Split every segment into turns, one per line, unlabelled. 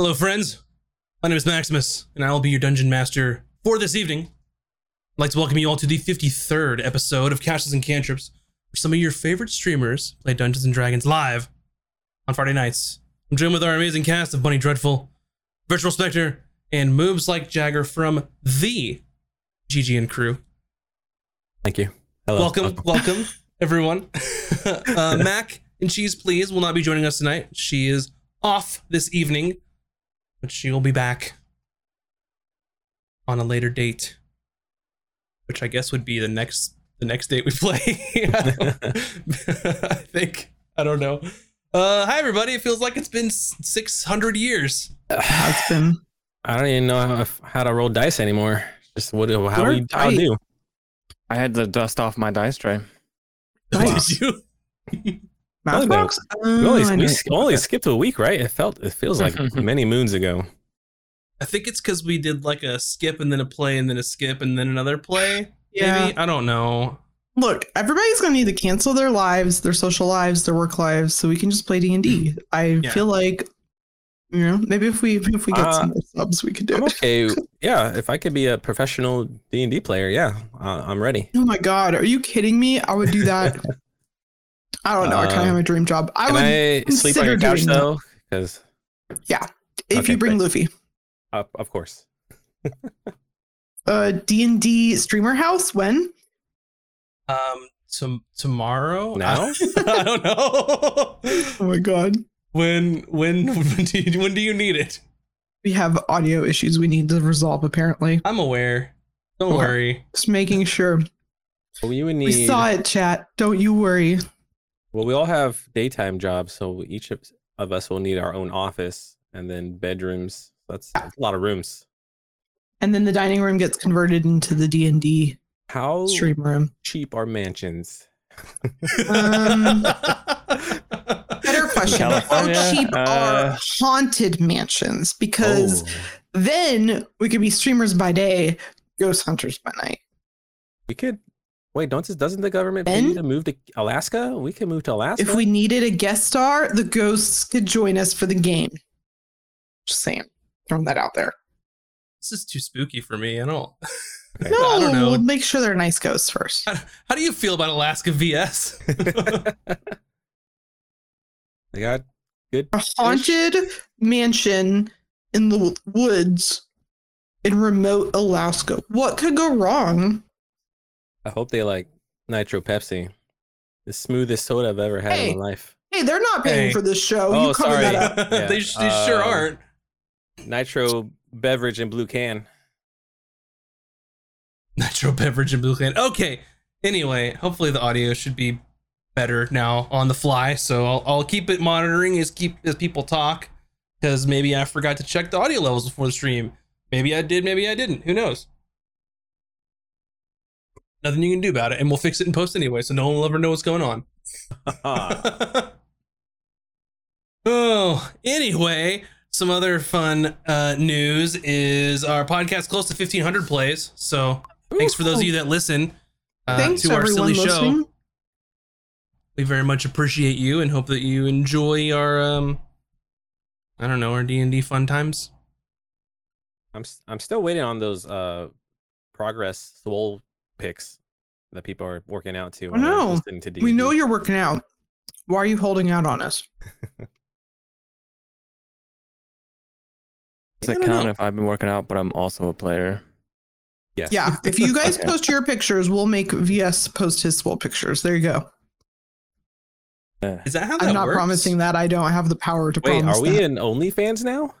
Hello, friends. My name is Maximus, and I will be your dungeon master for this evening. I'd like to welcome you all to the 53rd episode of Castles and Cantrips, where some of your favorite streamers play Dungeons and Dragons live on Friday nights. I'm joined with our amazing cast of Bunny Dreadful, Virtual Spectre, and Moves Like Jagger from the GGN crew.
Thank you. Hello.
Welcome, welcome, everyone. uh, Mac and Cheese, please, will not be joining us tonight. She is off this evening, but she will be back on a later date, which I guess would be the next the next date we play. I think I don't know. Uh, hi everybody! It feels like it's been six hundred years.
It's been
I don't even know how, how to roll dice anymore. Just what how
You're
we how I do.
I had to dust off my dice tray.
Nice.
Did you?
Matchbox.
We only,
Oh,
we
know.
s- only skipped a week, right? It felt it feels like many moons ago.
I think it's because we did like a skip and then a play and then a skip and then another play.
Yeah.
Maybe I don't know.
Look, everybody's gonna need to cancel their lives, their social lives, their work lives, so we can just play D and D. I
Yeah.
feel like, you know, maybe if we if we get
Uh,
some more subs, we could do
I'm
it.
okay. Yeah, if I could be a professional D and D player, yeah, uh, I'm ready.
Oh my god, are you kidding me? I would do that. I don't know. I kind
Uh,
of have a dream job. I
Can
would
I sleep on
consider
your couch
doing
though? Because yeah,
if
okay,
you bring
thanks.
Luffy.
uh, of course.
Uh, D and D streamer house when?
Um, tom- tomorrow?
Now?
I don't know.
Oh my god,
when when when do you, when do you need it?
we have audio issues we need to resolve. Apparently,
I'm aware. Don't
Okay.
worry.
just making sure.
Well, we would need.
We saw it, chat. Don't you worry.
Well, we all have daytime jobs, so each of, of us will need our own office and then bedrooms. That's, that's a lot of rooms.
And then the dining room gets converted into the D and D
How
stream room.
cheap are mansions?
Um, Better question. How cheap
uh,
are haunted mansions? Because
Oh,
then we could be streamers by day, ghost hunters by night.
we could wait. Don't doesn't the government pay you
Ben?
to move to Alaska? We can move to Alaska.
If we needed a guest star, the ghosts could join us for the game. Just saying. Throwing that out there.
this is too spooky for me. I don't.
No,
I don't know.
we'll make sure they're nice ghosts first.
How, how do you feel about Alaska VS?
they got good.
A haunted mansion in the woods in remote Alaska. What could go wrong?
I hope they like Nitro Pepsi, the smoothest soda I've ever had
Hey.
in my life.
Hey, they're not paying
Hey.
for this show.
Oh,
you covered
sorry.
that up.
Yeah,
they, they sure
um,
aren't.
Nitro beverage in blue can.
Nitro beverage and blue can. Okay. Anyway, hopefully the audio should be better now on the fly. So I'll, I'll keep it monitoring as keep as people talk, because maybe I forgot to check the audio levels before the stream. Maybe I did. Maybe I didn't. Who knows? Nothing you can do about it, and we'll fix it in post anyway, so no one will ever know what's going on. oh, anyway, some other fun uh, news is our podcast close to 1,500 plays. So thanks for those of you that listen uh,
Thanks
to our
everyone
silly show.
listening.
We very much appreciate you and hope that you enjoy our um, I don't know, our D and D fun times.
I'm s- I'm still waiting on those uh progress soul picks that people are working out to. When they're
no.
listening to
We know you're working out. Why are you holding out on us?
Does it count
know.
if I've been working out, but I'm also a player?
Yes.
Yeah, if you guys
Okay.
post your pictures, we'll make VS post his swole pictures. There you go.
Eh.
Is that how that
I'm not
works?
promising that. I don't have the power to
Wait,
promise
are we
that.
in OnlyFans now?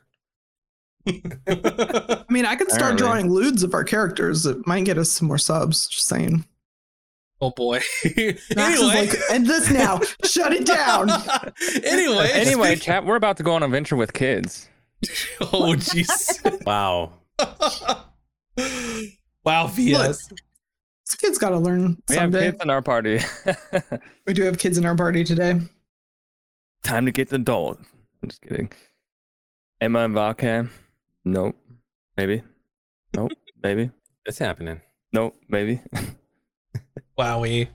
I mean, I could start
Apparently.
drawing lewds of our characters. It might get us some more subs. Just saying.
oh boy.
Max
anyway.
is like, end this now. Shut it down.
anyway.
Anyway,
speak-
chat, we're about to go on a venture with kids.
oh jeez.
Wow.
wow, VS.
This kid's got to learn
We have kids in our party.
We do have kids in our party today.
Time to get the doll. I'm just kidding. Emma and Valkan? Nope. Maybe. Nope. Maybe.
It's happening.
Nope. Maybe.
Wowie.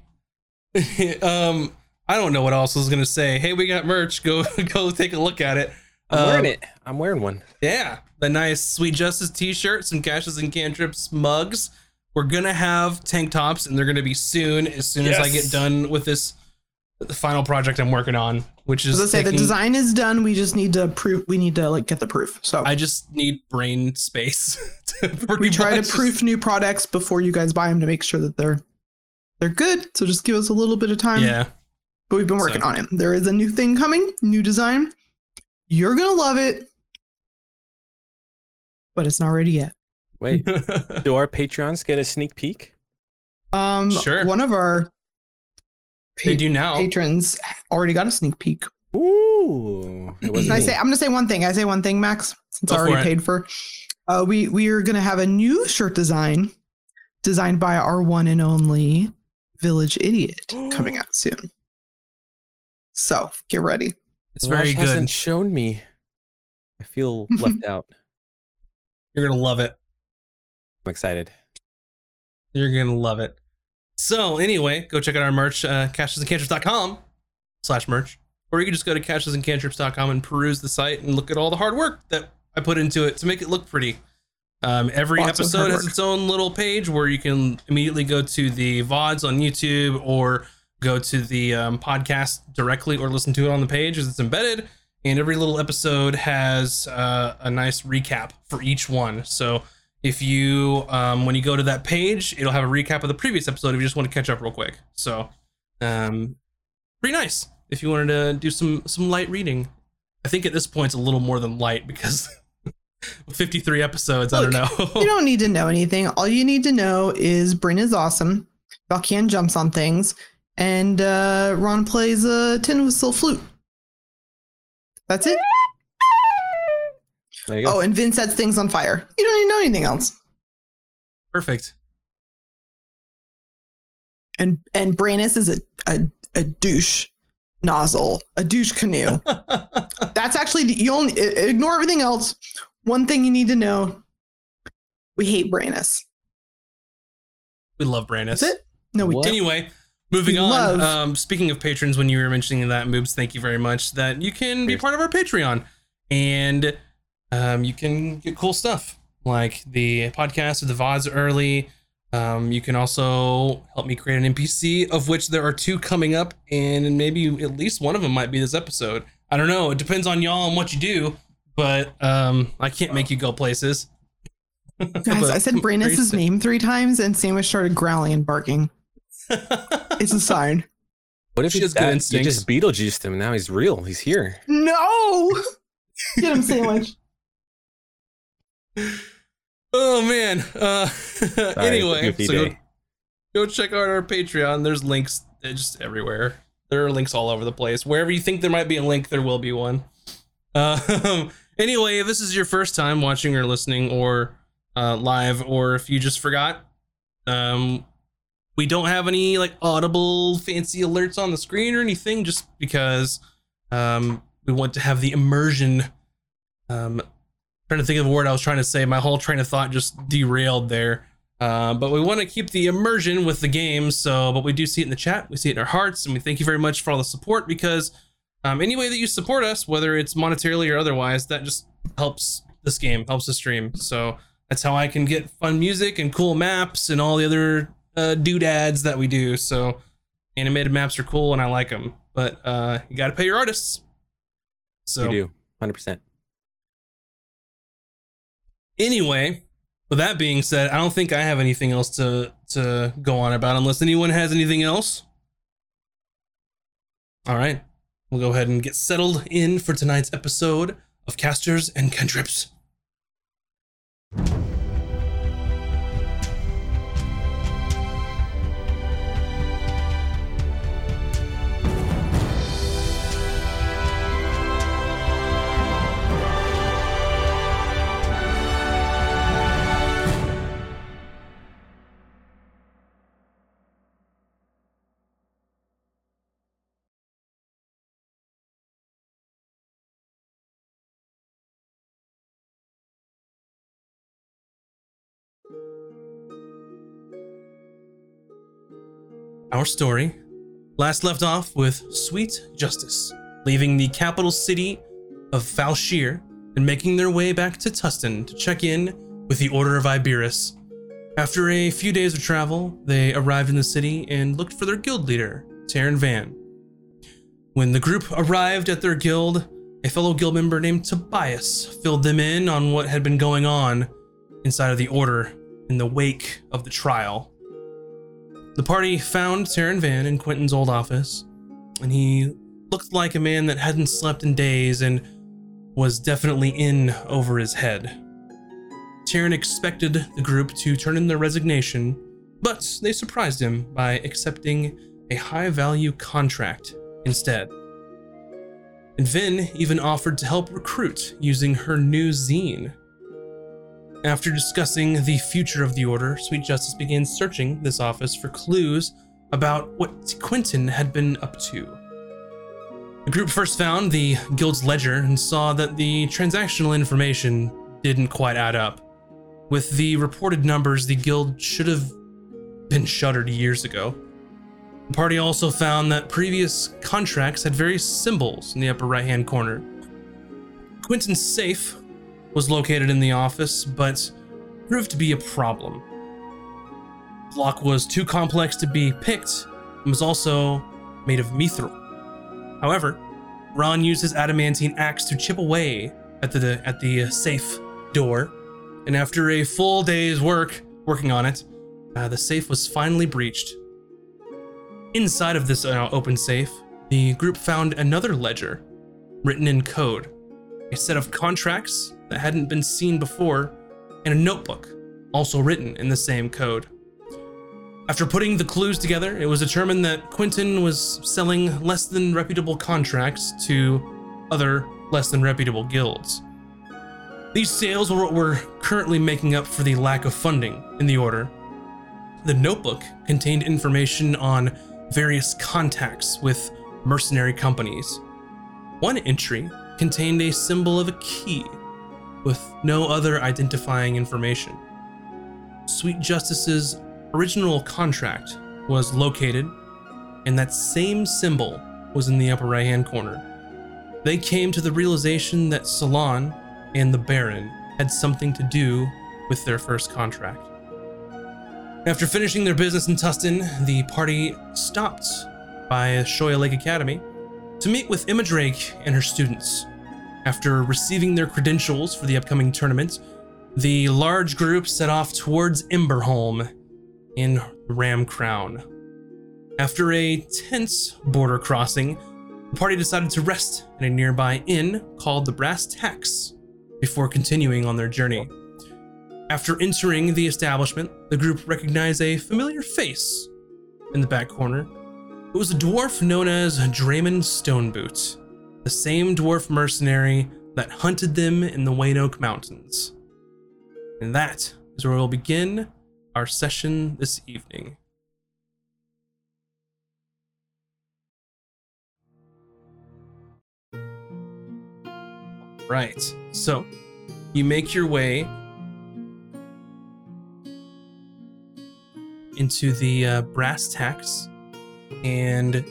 um, I don't know what else I was gonna say. Hey, we got merch. Go go take a look at it.
I'm wearing
Um,
it. I'm wearing one.
Yeah, the nice Sweet Justice t-shirt, some caches and cantrips mugs. We're gonna have tank tops, and they're gonna be soon. As soon as I get done with this, the final project I'm working on, which is
As I say, the design is done. We just need to proof. We need to like get the proof. So
I just need brain space. to
we try
much
to proof new products before you guys buy them to make sure that they're they're good. So just give us a little bit of time.
Yeah,
but we've been working
So-
on it. There is a new thing coming, new design. You're gonna love it, but it's not ready yet.
Wait, do our Patreons get a sneak peek?
Um,
Sure.
one of our
they
pa-
do now.
patrons already got a sneak peek.
Ooh. It wasn't
I say, I'm gonna say one thing. I say one thing, Max, since
Go
I
for
already
it.
paid for. Uh, we we are gonna have a new shirt design, designed by our one and only Village Idiot, coming out soon. So get ready.
It's very
Josh hasn't shown me. I feel left out.
You're gonna love it.
I'm excited.
You're gonna love it. So anyway, go check out our merch, uh, cachesandcantrips.com slash merch. Or you can just go to cachesandcantrips.com and peruse the site and look at all the hard work that I put into it to make it look pretty. Um, every
Lots
episode has its own little page where you can immediately go to the VODs on YouTube or go to the um, podcast directly or listen to it on the page as it's embedded. And every little episode has uh, a nice recap for each one. So if you um, when you go to that page it'll have a recap of the previous episode if you just want to catch up real quick so um pretty nice if you wanted to do some some light reading i think at this point it's a little more than light because 53 episodes i don't know
you don't need to know anything. All you need to know is Bryn is awesome. Valkian jumps on things, and uh, Ron plays a tin whistle flute. That's it.
There you go.
Oh, and Vin sets things on fire. You don't even know anything else.
perfect
And and Branus is a a, a douche nozzle, a douche canoe. That's actually the, you only ignore everything else. One thing you need to know: we hate Branus.
we love Branus
That's it. No, we
What?
don't.
Anyway, moving
We
on.
love-
Um, speaking of patrons, when you were mentioning that, Moobs, thank you very much. That you can be part of our Patreon, and um, you can get cool stuff like the podcast or the vods early. Um, you can also help me create an NPC, of which there are two coming up, and maybe at least one of them might be this episode. I don't know. It depends on y'all and what you do, but um, I can't make you go places.
Guys, I said Branus's name three times, and Sandwich started growling and barking. It's a sign.
what if
she
he
has good
that- You just Beetlejuiced him. Now he's real. He's here.
No, get him, Sandwich.
Oh man. Uh, anyway, so go, go check out our Patreon. There's links uh, just everywhere. There are links all over the place. Wherever you think there might be a link, there will be one. Um, anyway, if this is your first time watching or listening or uh, live, or if you just forgot, um, we don't have any like audible fancy alerts on the screen or anything, just because um, we want to have the immersion. Um, trying to think of the word I was trying to say. My whole train of thought just derailed there. Uh, but we want to keep the immersion with the game. So, but we do see it in the chat. We see it in our hearts, and we thank you very much for all the support because um, any way that you support us, whether it's monetarily or otherwise, that just helps this game, helps the stream. So that's how I can get fun music and cool maps and all the other uh, doodads that we do. So animated maps are cool and I like them, but uh, you got to pay your artists. So
You do. 100%.
Anyway, with that being said, I don't think I have anything else to to go on about unless anyone has anything else. All right. We'll go ahead and get settled in for tonight's episode of Casters and Cantrips. Our story last left off with Sweet Justice leaving the capital city of Falshir and making their way back to Tustin to check in with the Order of Iberus. After a few days of travel, they arrived in the city and looked for their guild leader, Taryn Van. When the group arrived at their guild, a fellow guild member named Tobias filled them in on what had been going on inside of the Order in the wake of the trial. The party found Taryn Van in Quentin's old office, and he looked like a man that hadn't slept in days and was definitely in over his head. Taryn expected the group to turn in their resignation, but they surprised him by accepting a high value contract instead. And Vin even offered to help recruit using her new zine. After discussing the future of the Order, Sweet Justice began searching this office for clues about what Quentin had been up to. The group first found the guild's ledger and saw that the transactional information didn't quite add up. With the reported numbers, the guild should have been shuttered years ago. The party also found that previous contracts had various symbols in the upper right hand corner. Quentin's safe was located in the office, but proved to be a problem. The lock was too complex to be picked and was also made of mithril. However, Ron used his adamantine axe to chip away at the at the safe door, and after a full day's work working on it, uh, the safe was finally breached. Inside of this uh, open safe, the group found another ledger, written in code, a set of contracts that hadn't been seen before, and a notebook, also written in the same code. After putting the clues together, it was determined that Quentin was selling less than reputable contracts to other less than reputable guilds. These sales were what were currently making up for the lack of funding in the order. The notebook contained information on various contacts with mercenary companies. One entry contained a symbol of a key with no other identifying information. Sweet Justice's original contract was located, and that same symbol was in the upper right hand corner. They came to the realization that Salon and the Baron had something to do with their first contract. After finishing their business in Tustin, the party stopped by Shoya Lake Academy to meet with Emma Drake and her students. After receiving their credentials for the upcoming tournament, the large group set off towards Emberholm in Ram Crown. After a tense border crossing, the party decided to rest in a nearby inn called the Brass Tacks before continuing on their journey. After entering the establishment, the group recognized a familiar face in the back corner. It was a dwarf known as Draymond Stoneboot, the same dwarf mercenary that hunted them in the Wayne Oak Mountains. And that is where we'll begin our session this evening. Right, so you make your way into the uh, brass tacks, and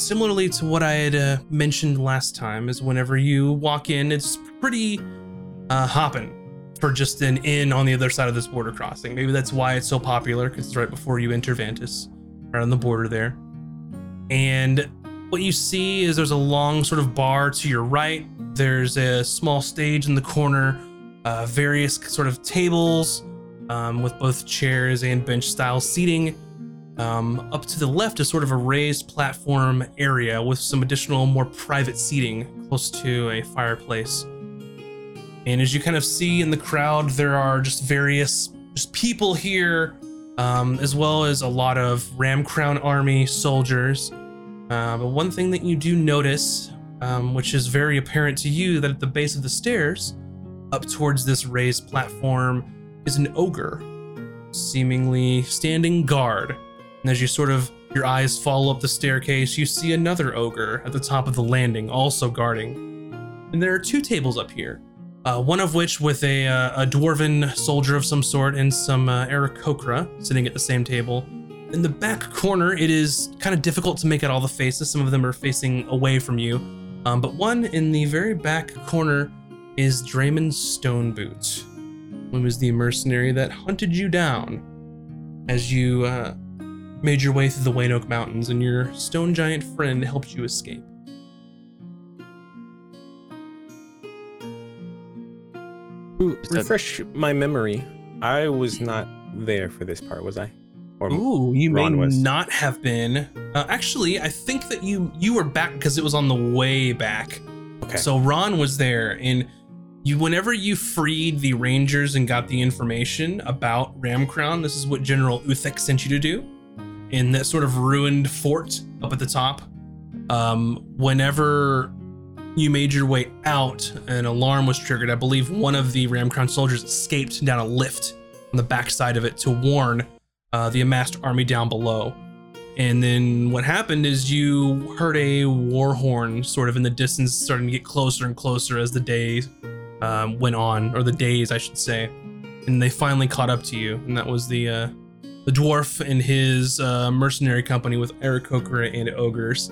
similarly to what I had uh, mentioned last time, is whenever you walk in, it's pretty uh, hopping for just an inn on the other side of this border crossing. Maybe that's why it's so popular, because it's right before you enter Vantis, right on the border there. And what you see is there's a long sort of bar to your right. There's a small stage in the corner, uh, various sort of tables um, with both chairs and bench style seating. Um, up to the left is sort of a raised platform area with some additional, more private seating close to a fireplace. And as you kind of see in the crowd, there are just various just people here, um, as well as a lot of Ram Crown Army soldiers. Uh, but one thing that you do notice, um, which is very apparent to you, that at the base of the stairs, up towards this raised platform, is an ogre, seemingly standing guard. And as you sort of your eyes follow up the staircase, you see another ogre at the top of the landing, also guarding. And there are two tables up here uh, one of which with a, uh, a dwarven soldier of some sort and some uh, sitting at the same table. In the back corner, it is kind of difficult to make out all the faces. Some of them are facing away from you. Um, but one in the very back corner is Draymond Stoneboot, who was the mercenary that hunted you down as you uh, made your way through the Wayne Oak Mountains, and your stone giant friend helped you escape.
Ooh,
Is that-
refresh my memory. I was not there for this part, was I? Or
Ooh, you may
was.
not have been. Uh, actually, I think that you you were back because it was on the way back.
okay.
So Ron was there, and you whenever you freed the Rangers and got the information about Ramcrown, this is what General Uthek sent you to do in that sort of ruined fort up at the top. Um, whenever you made your way out, an alarm was triggered. I believe one of the Ramcrown soldiers escaped down a lift on the backside of it to warn uh, the amassed army down below. And then what happened is you heard a war horn sort of in the distance starting to get closer and closer as the day um, went on, or the days, I should say. And they finally caught up to you, and that was the uh, the dwarf and his uh, mercenary company with Aarakocra and ogres.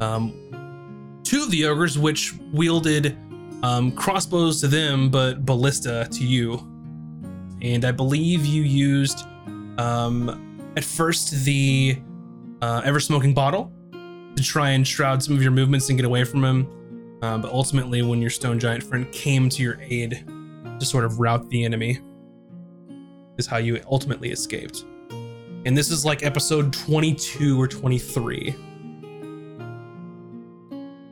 Um, two of the ogres, which wielded um, crossbows to them, but ballista to you. And I believe you used um, at first the uh, ever smoking bottle to try and shroud some of your movements and get away from him. Uh, but ultimately, when your stone giant friend came to your aid to sort of rout the enemy, is how you ultimately escaped. And this is like episode 22 or 23.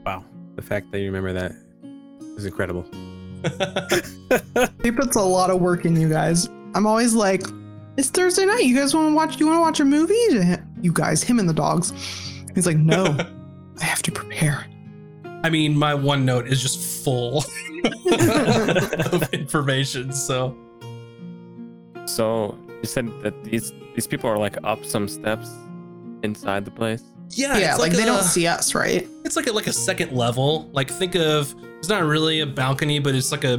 wow. The fact that you remember that is incredible.
He puts a lot of work in you guys. I'm always like, it's Thursday night. You guys want to watch? You want to watch a movie? You guys, him and the dogs. He's like, no, I have to prepare.
I mean, my OneNote is just full of information. So,
So you said that these these people are like up some steps inside the place.
yeah,
Yeah,
it's
like, they don't see us, right?
It's like a, like a second level. Like think of it's not really a balcony, but it's like a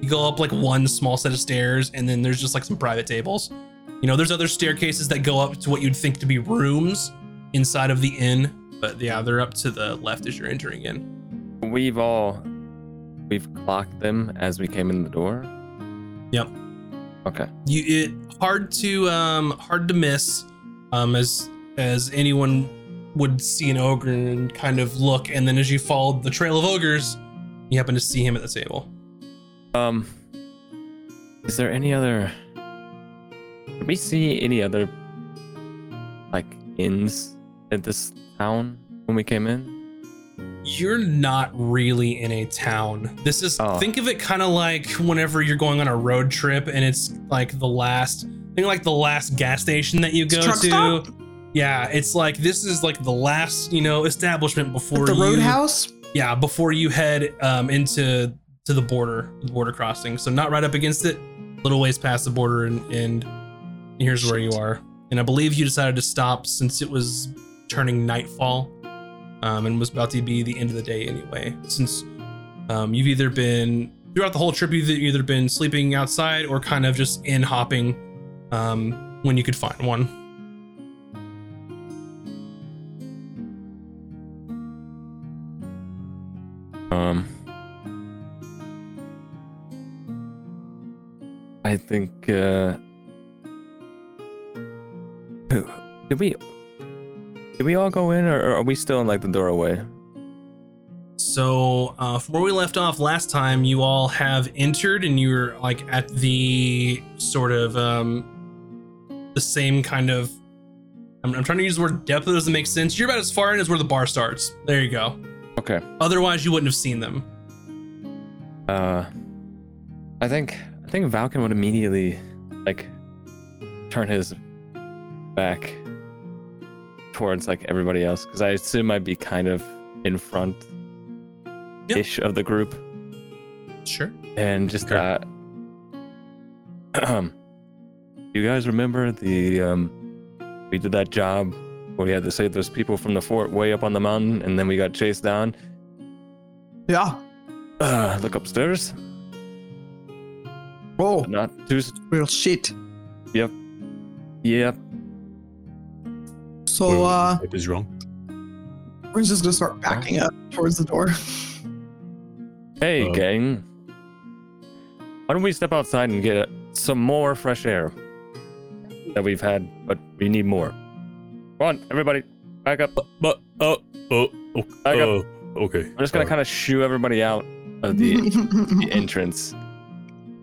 you go up like one small set of stairs, and then there's just like some private tables. You know, there's other staircases that go up to what you'd think to be rooms inside of the inn, but yeah, they're up to the left as you're entering in.
We've all we've clocked them as we came in the door.
Yep.
Okay.
You it hard to um hard to miss, um as as anyone would see an ogre and kind of look, and then as you followed the trail of ogres, you happen to see him at the table.
Um, is there any other? Did we see any other like inns at this town when we came in?
You're not really in a town. This is
Oh.
think of it kind of like whenever you're going on a road trip and it's like the last think like the last gas station that you go
Truck
to.
stop?
Yeah, it's like this is like the last, you know, establishment before
At the
you
roadhouse.
Yeah, before you head um into to the border, the border crossing. So not right up against it, little ways past the border and and here's where you are. And I believe you decided to stop since it was turning nightfall um, and was about to be the end of the day anyway. Since um, you've either been throughout the whole trip, you've either been sleeping outside or kind of just in hopping um, when you could find one.
Um, I think. uh Did we? Did we all go in, or are we still in like the doorway?
So, uh, from where we left off last time, you all have entered and you're like at the sort of um, the same kind of. I'm, I'm trying to use the word depth that doesn't make sense. You're about as far in as where the bar starts. There you go.
Okay.
Otherwise, you wouldn't have seen them.
Uh, I think I think Valken would immediately like turn his back towards like everybody else because I assume I'd be kind of in front ish of the group
Sure.
and just
Okay.
uh um you guys remember the um we did that job where we had to save those people from the fort way up on the mountain and then we got chased down
Yeah.
uh look upstairs
Oh,
not too s-
real shit.
Yep.
Yep So uh,
What is wrong?
we're just gonna start backing up towards the door.
Hey,
Uh,
gang. Why don't we step outside and get some more fresh air that we've had, but we need more. Come on, everybody, back up.
But oh oh oh,
Back up.
oh okay.
I'm just gonna
Uh,
kind of shoo everybody out of the, the entrance.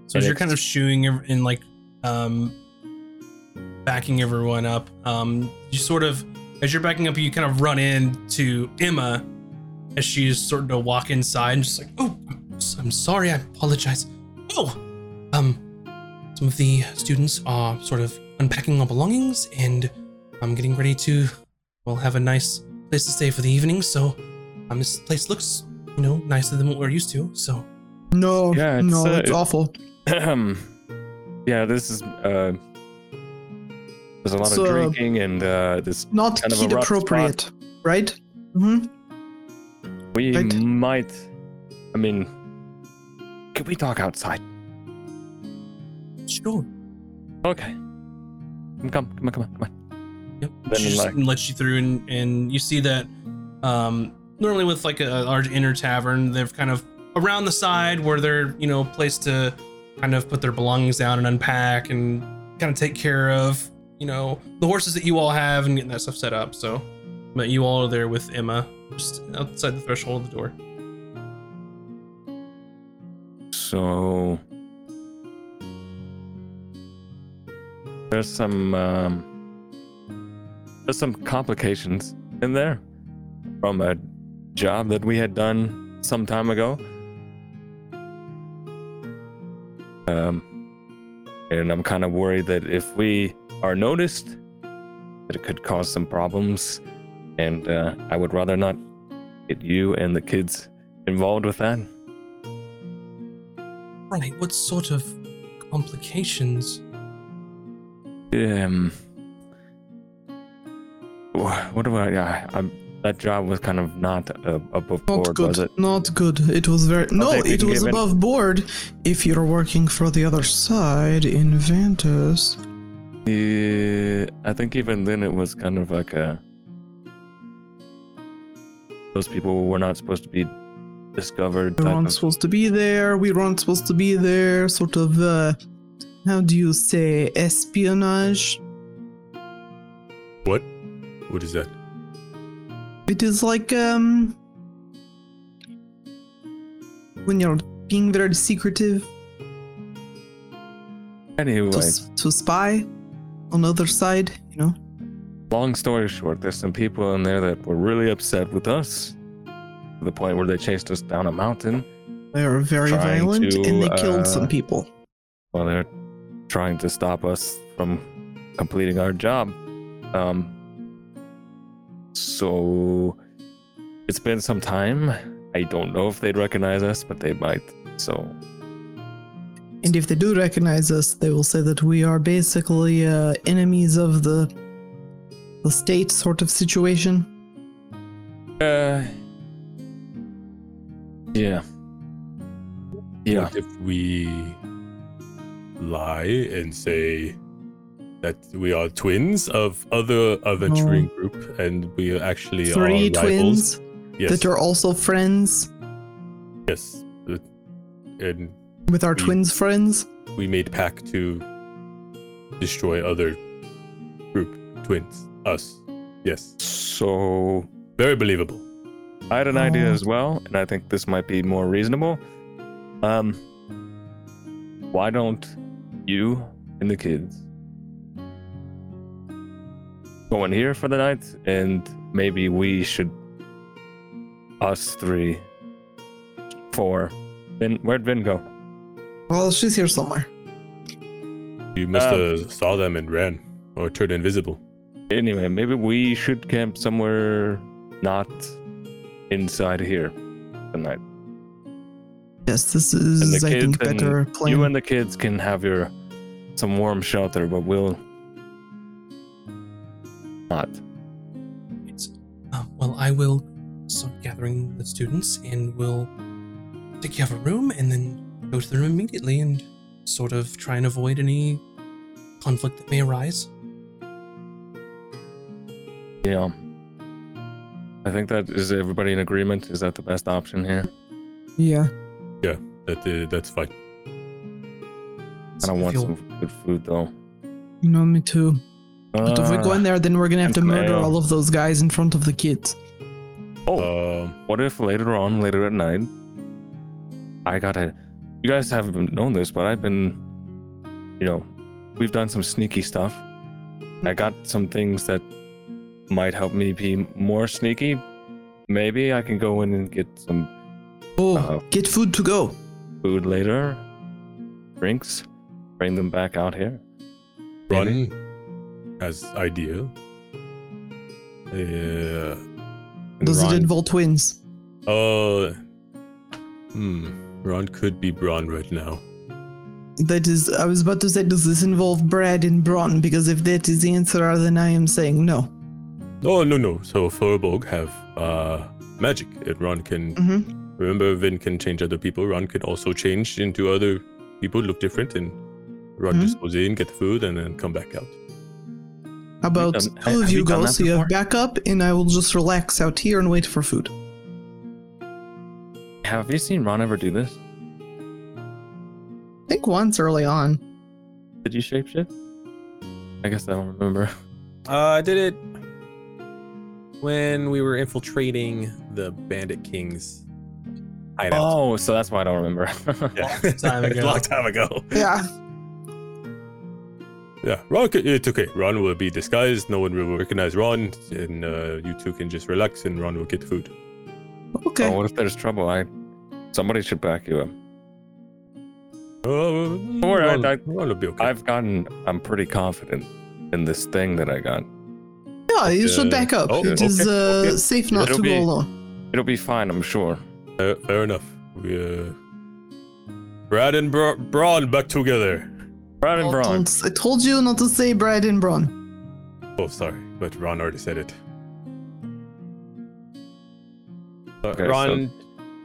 So as
And
you're kind of shooing in like um backing everyone up, um you sort of as you're backing up, you kind of run into Emma as she's starting to walk inside and just like, oh, I'm, s- I'm sorry, I apologize. Oh, um, some of the students are sort of unpacking our belongings and I'm getting ready to, well, have a nice place to stay for the evening. So, um, this place looks, you know, nicer than what we're used to. So,
no,
Yeah, it's,
no,
uh,
it's
it-
awful.
yeah, this is uh, there's a lot
So,
of drinking and uh, this.
Not
kind of
kid
rough
appropriate, right? hmm
We
right.
might. I mean, could we talk outside?
sure.
Okay. Come, come, come on, come on, come on.
Yep.
Then,
she just
like-
lets you through, and, and you see that um, normally with like a, a large inner tavern, they've kind of around the side where they're you know place to kind of put their belongings down and unpack and kind of take care of you know the horses that you all have and getting that stuff set up. So, but you all are there with Emma just outside the threshold of the door.
So there's some um, there's some complications in there from a job that we had done some time ago. Um, and I'm kind of worried that if we are noticed, that it could cause some problems, and uh, I would rather not get you and the kids involved with that.
Right. What sort of complications?
Um, what do I? Yeah, I'm, that job was kind of not uh, above
Not
board,
good.
was it?
Not good. It was very no.
think
It was
give it-
above board. If you're working for the other side in Ventus,
Yeah, I think even then it was kind of like a. Those people were not supposed to be discovered.
we weren't
of-
supposed to be there. We weren't supposed to be there. Sort of. Uh, how do you say espionage?
What? What is that?
It is like um when you're being very secretive
Anyway,
to, to spy on the other side. You know.
long story short, there's some people in there that were really upset with us to the point where they chased us down a mountain.
They are very violent
to,
and they killed some
uh,
people.
Well, they're trying to stop us from completing our job. Um, so it's been some time. I don't know if they'd recognize us, but they might. So
And if they do recognize us, they will say that we are basically uh, enemies of the the state sort of situation.
Uh, yeah. Yeah.
What if we lie and say that we are twins of other adventuring group and we actually
Three
are rivals?
twins
Yes.
that are also friends
yes. And
with our
We-
twins friends.
we made pact to destroy other group twins. Us. Yes.
So
Very believable.
I had an idea
Oh.
as well, and I think this might be more reasonable. Um, why don't you and the kids go in here for the night, and maybe we should, us three, four. Vin, where'd Vin go?
Well, she's here somewhere.
You must
Um,
have saw them and ran or turned invisible.
Anyway, maybe we should camp somewhere not inside here tonight.
Yes, this is I think better plan.
You and the kids can have your some warm shelter, but we'll not.
It's, uh, well, I will start gathering the students and we'll take you have a room and then go to the room immediately and sort of try and avoid any conflict that may arise.
Yeah. I think that is everybody in agreement. Is that the best option here?
yeah.
Yeah, that uh, that's fine.
I don't want
Feel-
some good food though.
You know me too. But if we go
Uh,
in there, then we're gonna have to murder all of those guys in front of the kids.
oh,
Um,
what if later on, later at night, I gotta. You guys haven't known this, but I've been, you know, we've done some sneaky stuff. I got some things that might help me be more sneaky. Maybe I can go in and get some
Oh,
Uh,
get food to go.
food later, drinks, bring them back out here.
Ron has idea. Uh,
Does
Ron-
it involve twins?
uh, hmm. Ron could be Braun right now.
That is, I was about to say, does this involve Brad and Braun? Because if that is the answer, then I am saying no.
Oh no no. So Furbolg have uh magic. And Ron can
hmm
remember Vin can change other people. Ron can also change into other people, look different, and Ron just goes in, get the food, and then come back out.
How about
done-
two
have
of
you
you
done
go
that
so you have
before?
backup, and I will just relax out here and wait for food.
Have you seen Ron ever do this?
I think once early on.
Did you shapeshift? I guess I don't remember.
Uh, I did it when we were infiltrating the Bandit King's hideout.
Oh, so that's why I don't remember.
Long time ago.
Long time ago.
Yeah.
Yeah, Ron. It's okay. Ron will be disguised. No one will recognize Ron, and uh, you two can just relax, and Ron will get food.
Okay.
Oh, what if there's trouble? I somebody should back you up.
Oh,
worry, I-
Ron,
I-
Ron will be okay.
I've gotten. I'm pretty confident in this thing that I got.
yeah, you should
uh,
back up.
oh,
it is
okay,
uh,
okay.
safe not
It'll
to
be-
go alone.
It'll be fine, I'm sure.
fair, fair enough. We, uh, Brad and Bra- Braun back together.
Brad and
Oh,
Braun.
don't- I told you not to say Brad and Braun.
Oh, sorry, but Ron already said it.
Okay,
Ron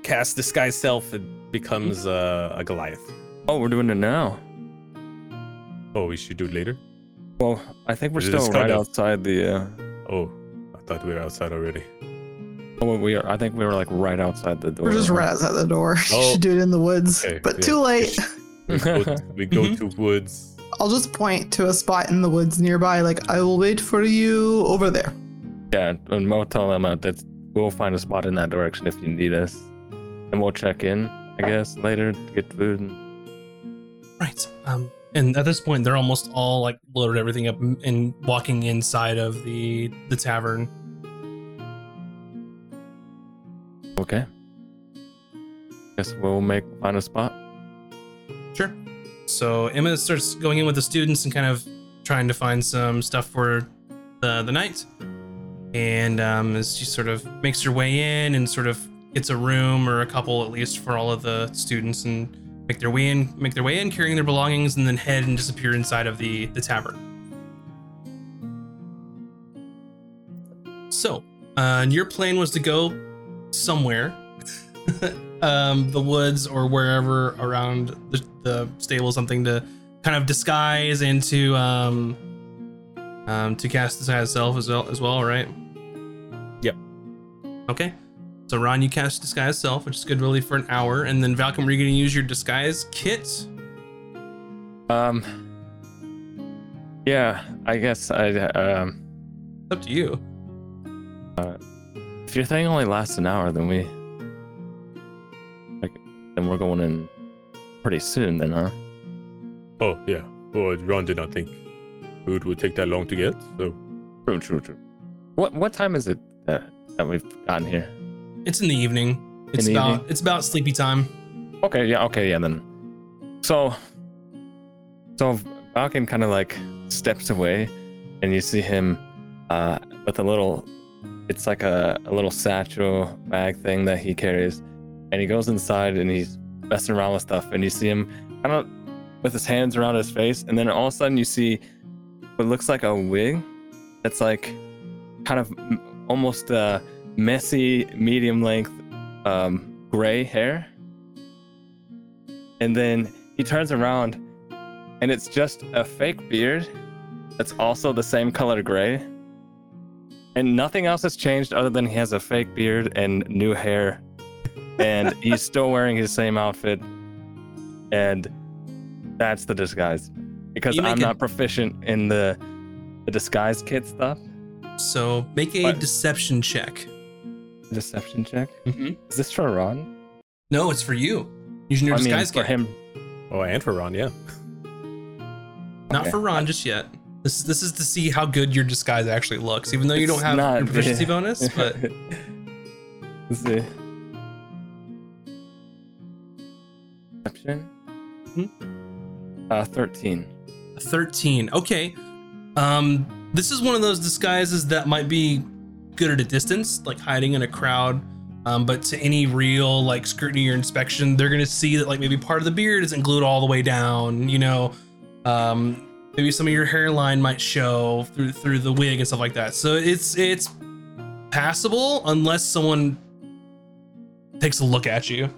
casts disguise self and becomes uh, a Goliath.
Oh, we're doing it now.
Oh, we should do it later.
Well, I think we're still right
of-
outside the. Uh,
Oh, I thought we were outside already.
oh, we are. I think we were like right outside the door.
We're just right outside the door. you
Oh.
should do it in the woods.
Okay,
but
yeah.
too late.
We go, we go to woods.
I'll just point to a spot in the woods nearby. Like, I will wait for you over there.
Yeah, and we'll tell them out that we'll find a spot in that direction if you need us, and we'll check in. I guess later to get food. And...
Right. Um, and at this point, they're almost all like loaded everything up and- and walking inside of the the tavern.
Okay. Guess we'll make find a spot.
Sure. So Emma starts going in with the students and kind of trying to find some stuff for the the night. And um, as she sort of makes her way in and sort of gets a room or a couple at least for all of the students and make their way in, make their way in, carrying their belongings, and then head and disappear inside of the the tavern. So, uh, your plan was to go somewhere um, the woods or wherever around the, the stable, something to kind of disguise into um, um, to cast disguise self as well, as well, right?
Yep.
Okay. So Ron, you cast disguise self, which is good really for an hour, and then Valcom, are you going to use your disguise kit?
Um. Yeah, I guess I. Um,
It's up to you.
if your thing only lasts an hour, then we. Like, then we're going in pretty soon, then, huh?
Oh, yeah. Well, Ron did not think food would take that long to get, so
True, true, true. What what time is it that that we've gotten here?
It's in the evening. It's
the
about
evening?
it's about sleepy time.
Okay, yeah, okay, yeah, then. So, so Falcon kind of like steps away, and you see him uh, with a little, it's like a, a little satchel bag thing that he carries, and he goes inside and he's messing around with stuff, and you see him kind of with his hands around his face, and then all of a sudden you see what looks like a wig that's like kind of almost uh, messy, medium length um, gray hair and then he turns around and it's just a fake beard that's also the same color gray and nothing else has changed other than he has a fake beard and new hair and he's still wearing his same outfit and that's the disguise. Because I'm
a-
not proficient in the the disguise kit stuff.
So make a
What?
deception check.
Deception check.
Mm-hmm.
Is this for Ron?
No, it's for you. Using your
I mean, for
kit.
him.
Oh, and for Ron, yeah.
Not
Okay.
for Ron just yet. This this is to see how good your disguise actually looks, even though you don't have
not-
your proficiency bonus. But
Let's see. Deception.
Hmm?
Uh, thirteen.
13. Okay. Um, this is one of those disguises that might be good at a distance, like hiding in a crowd. Um, but to any real like scrutiny or inspection, they're gonna see that like maybe part of the beard isn't glued all the way down. You know, um, maybe some of your hairline might show through through the wig and stuff like that. So it's it's passable unless someone takes a look at you.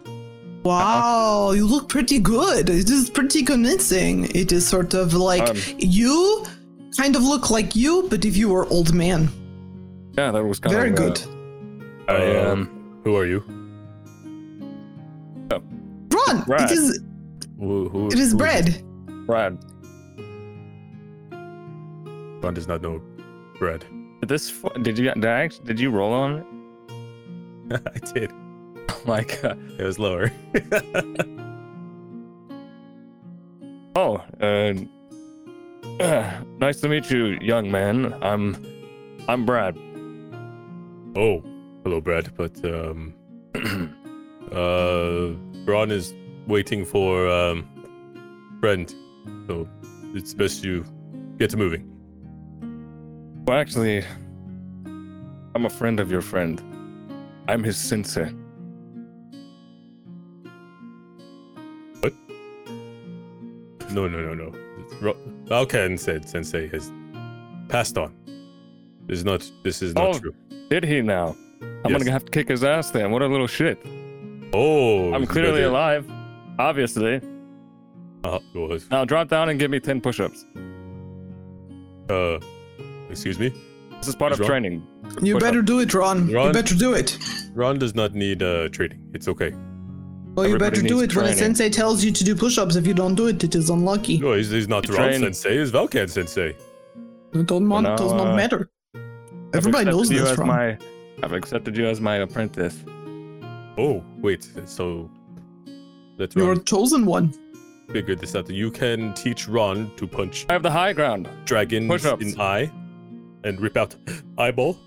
Wow, you look pretty good. It is pretty convincing. It is sort of like
Um,
you kind of look like you, but if you were old man.
Yeah, that was kind
Very
of uh,
good.
I um.
Who are you?
Ron,
Brad.
it is
Who, who,
it is
who
bread.
Brad.
Ron does not know bread.
Did this? Did you? Did I? act- Did you roll on it?
I did.
Oh my god.
It was lower.
Oh, uh, nice to meet you, young man. I'm, I'm Brad.
oh, hello, Brad. But um, uh, Ron is waiting for um, friend, so it's best you get to moving.
Well, actually, I'm a friend of your friend. I'm his sensei. What?
No, no, no, no. Ro- Valkan said Sensei has passed on. This is not. This is not
Oh.
true.
Did he now? I'm
Yes.
gonna have to kick his ass then. What a little shit.
Oh,
I'm clearly alive. Obviously.
Uh, well,
Now drop down and give me 10 push ups.
uh, excuse me.
This is part of
Wrong.
training.
You
Push
better do it, Ron. You better do it.
Ron does not need uh training. It's okay.
Well, you better do
needs
it when a sensei tells you to do push-ups. If you don't do it, it is unlucky.
No, he's, he's not
You
Ron Sensei. He's Valkan Sensei.
It don't, want,
now,
does not
uh,
matter.
I've
Everybody
accepted
knows
you
this,
as
Ron.
my. I've accepted you as my apprentice.
Oh, wait. So let's
You're a chosen one.
figure this out. You can teach Ron to punch
I have the high ground.
dragons
Push-ups.
in eye and rip out eyeball.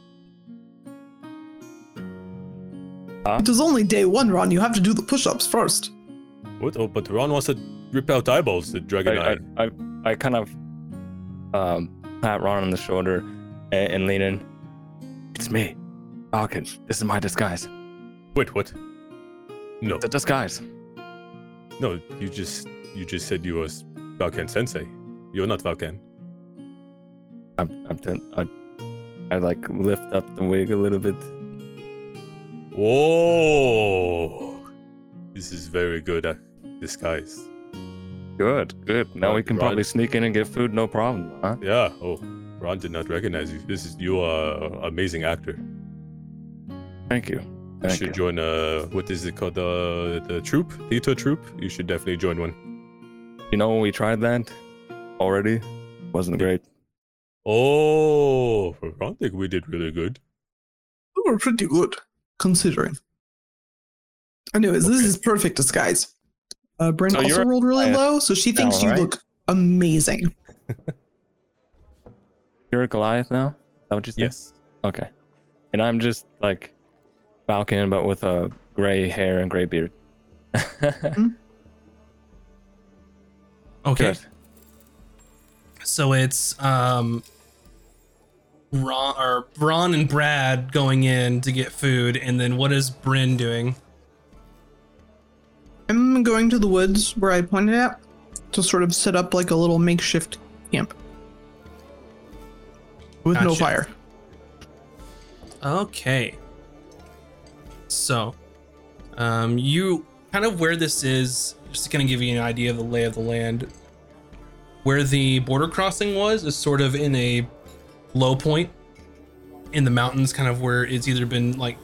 It is only day one, Ron. You have to do the push-ups first.
What? Oh, but Ron wants to rip out eyeballs. The dragon
I,
eye.
I, I, I kind of um, pat Ron on the shoulder and, and lean in. It's me, Falcon. This is my disguise.
Wait, what? No,
The disguise.
no. You just you just said you was Valkan Sensei. You're not Valkan.
I'm, I'm ten, I, I like lift up the wig a little bit.
Whoa! This is very good at disguise.
Good, good. Now
Ron-
we can
Ron-
probably sneak in and get food, no problem, huh?
Yeah. Oh, Ron did not recognize you. This is you are an amazing actor.
Thank you.
You should
you.
join uh what is it called the the troupe theater troupe. You should definitely join one.
You know when we tried that already, wasn't great.
Oh, I think we did really good.
We were pretty good, considering. Anyways, this is perfect disguise. Uh, Bryn
So
also rolled really
Goliath
low, so she thinks
now,
you
right?
look amazing.
You're a Goliath now. Is that what you said?
Yes.
Okay. And I'm just like Falcon, but with a gray hair and gray beard.
Okay.
Good.
So it's um Ron or Ron and Brad going in to get food, and then what is Bryn doing?
I'm going to the woods where I pointed at to sort of set up like a little makeshift camp with no fire.
Okay. So, um, you kind of where this is, just to kind of give you an idea of the lay of the land. Where the border crossing was is sort of in a low point in the mountains, kind of where it's either been like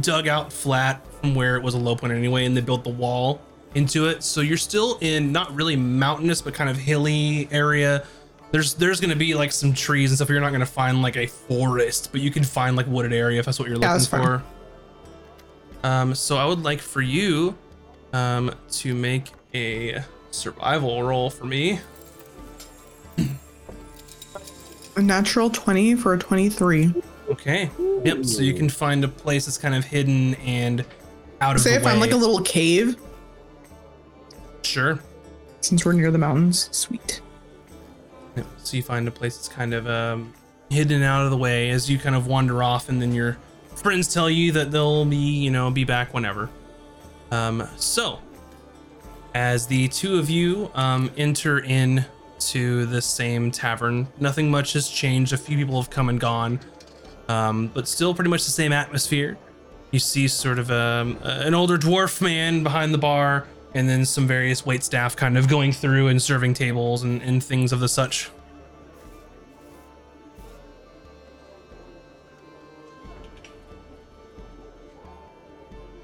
dug out flat from where it was a low point anyway, and they built the wall into it. So you're still in not really mountainous, but kind of hilly area. There's there's gonna be like some trees and stuff. You're not gonna find like a forest, but you can find like wooded area if that's what you're
Yeah,
looking for. Um, so I would like for you um to make a survival roll for me.
A natural 20 for a 23.
Okay. Yep. So you can find a place that's kind of hidden and out of
Say
the
if
way.
I'm like a little cave,
sure.
since we're near the mountains. Sweet.
Yep. So you find a place that's kind of um, hidden out of the way as you kind of wander off, and then your friends tell you that they'll be, you know, be back whenever. Um, so, as the two of you um, enter in to the same tavern, nothing much has changed. A few people have come and gone, um, but still pretty much the same atmosphere. You see sort of um, an older dwarf man behind the bar, and then some various wait staff kind of going through and serving tables and, and things of the such.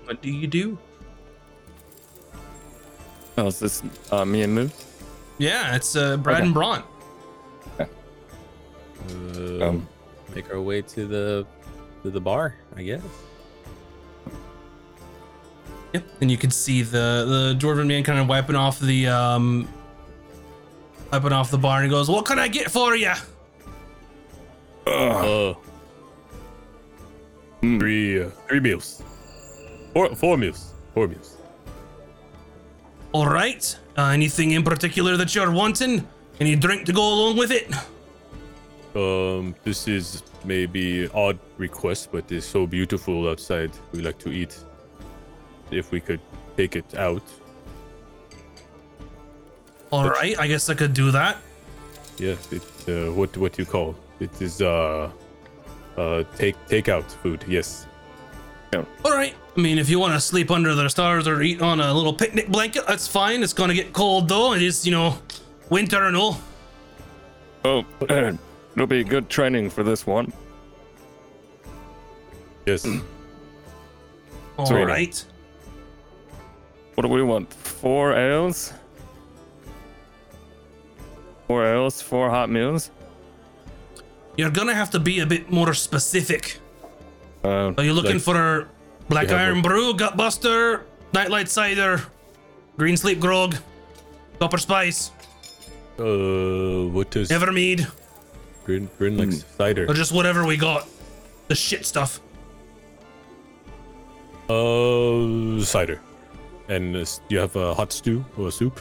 What do you do?
Oh, is this uh, me and Moose?
Yeah, it's uh, Brad
Okay.
and Braun.
Uh,
Um,
make our way to the to the bar, I guess.
Yep. And you can see the the dwarven man kind of wiping off the um wiping off the bar and he goes, "What can I get for you?"
Uh,
Hmm.
three uh, three meals, four four meals, four meals.
All right. Uh, anything in particular that you're wanting? Any drink to go along with it?
Um, this is maybe odd request, but it's so beautiful outside. We like to eat. If we could take it out,
All right. I guess I could do that.
yeah. It uh, what what you call it is uh uh take take out food. Yes. Yeah.
All right. I mean, if you want to sleep under the stars or eat on a little picnic blanket, that's fine. It's gonna get cold though. It is, you know, winter and all.
oh, it'll be good training for this one.
Yes.
All
Sweet.
right.
What do we want? Four ales? Four ales, four hot meals?
You're gonna have to be a bit more specific.
Uh,
Are you looking
Like-
for Black
Yeah,
Iron Brew, Gutbuster, Nightlight Cider, Green Sleep Grog, Copper Spice,
Uh, what is
Evermead,
Grin, Grin like
Hmm.
cider?
or just whatever we got? The shit stuff.
Uh, cider. And uh, s- you have a hot stew or a soup?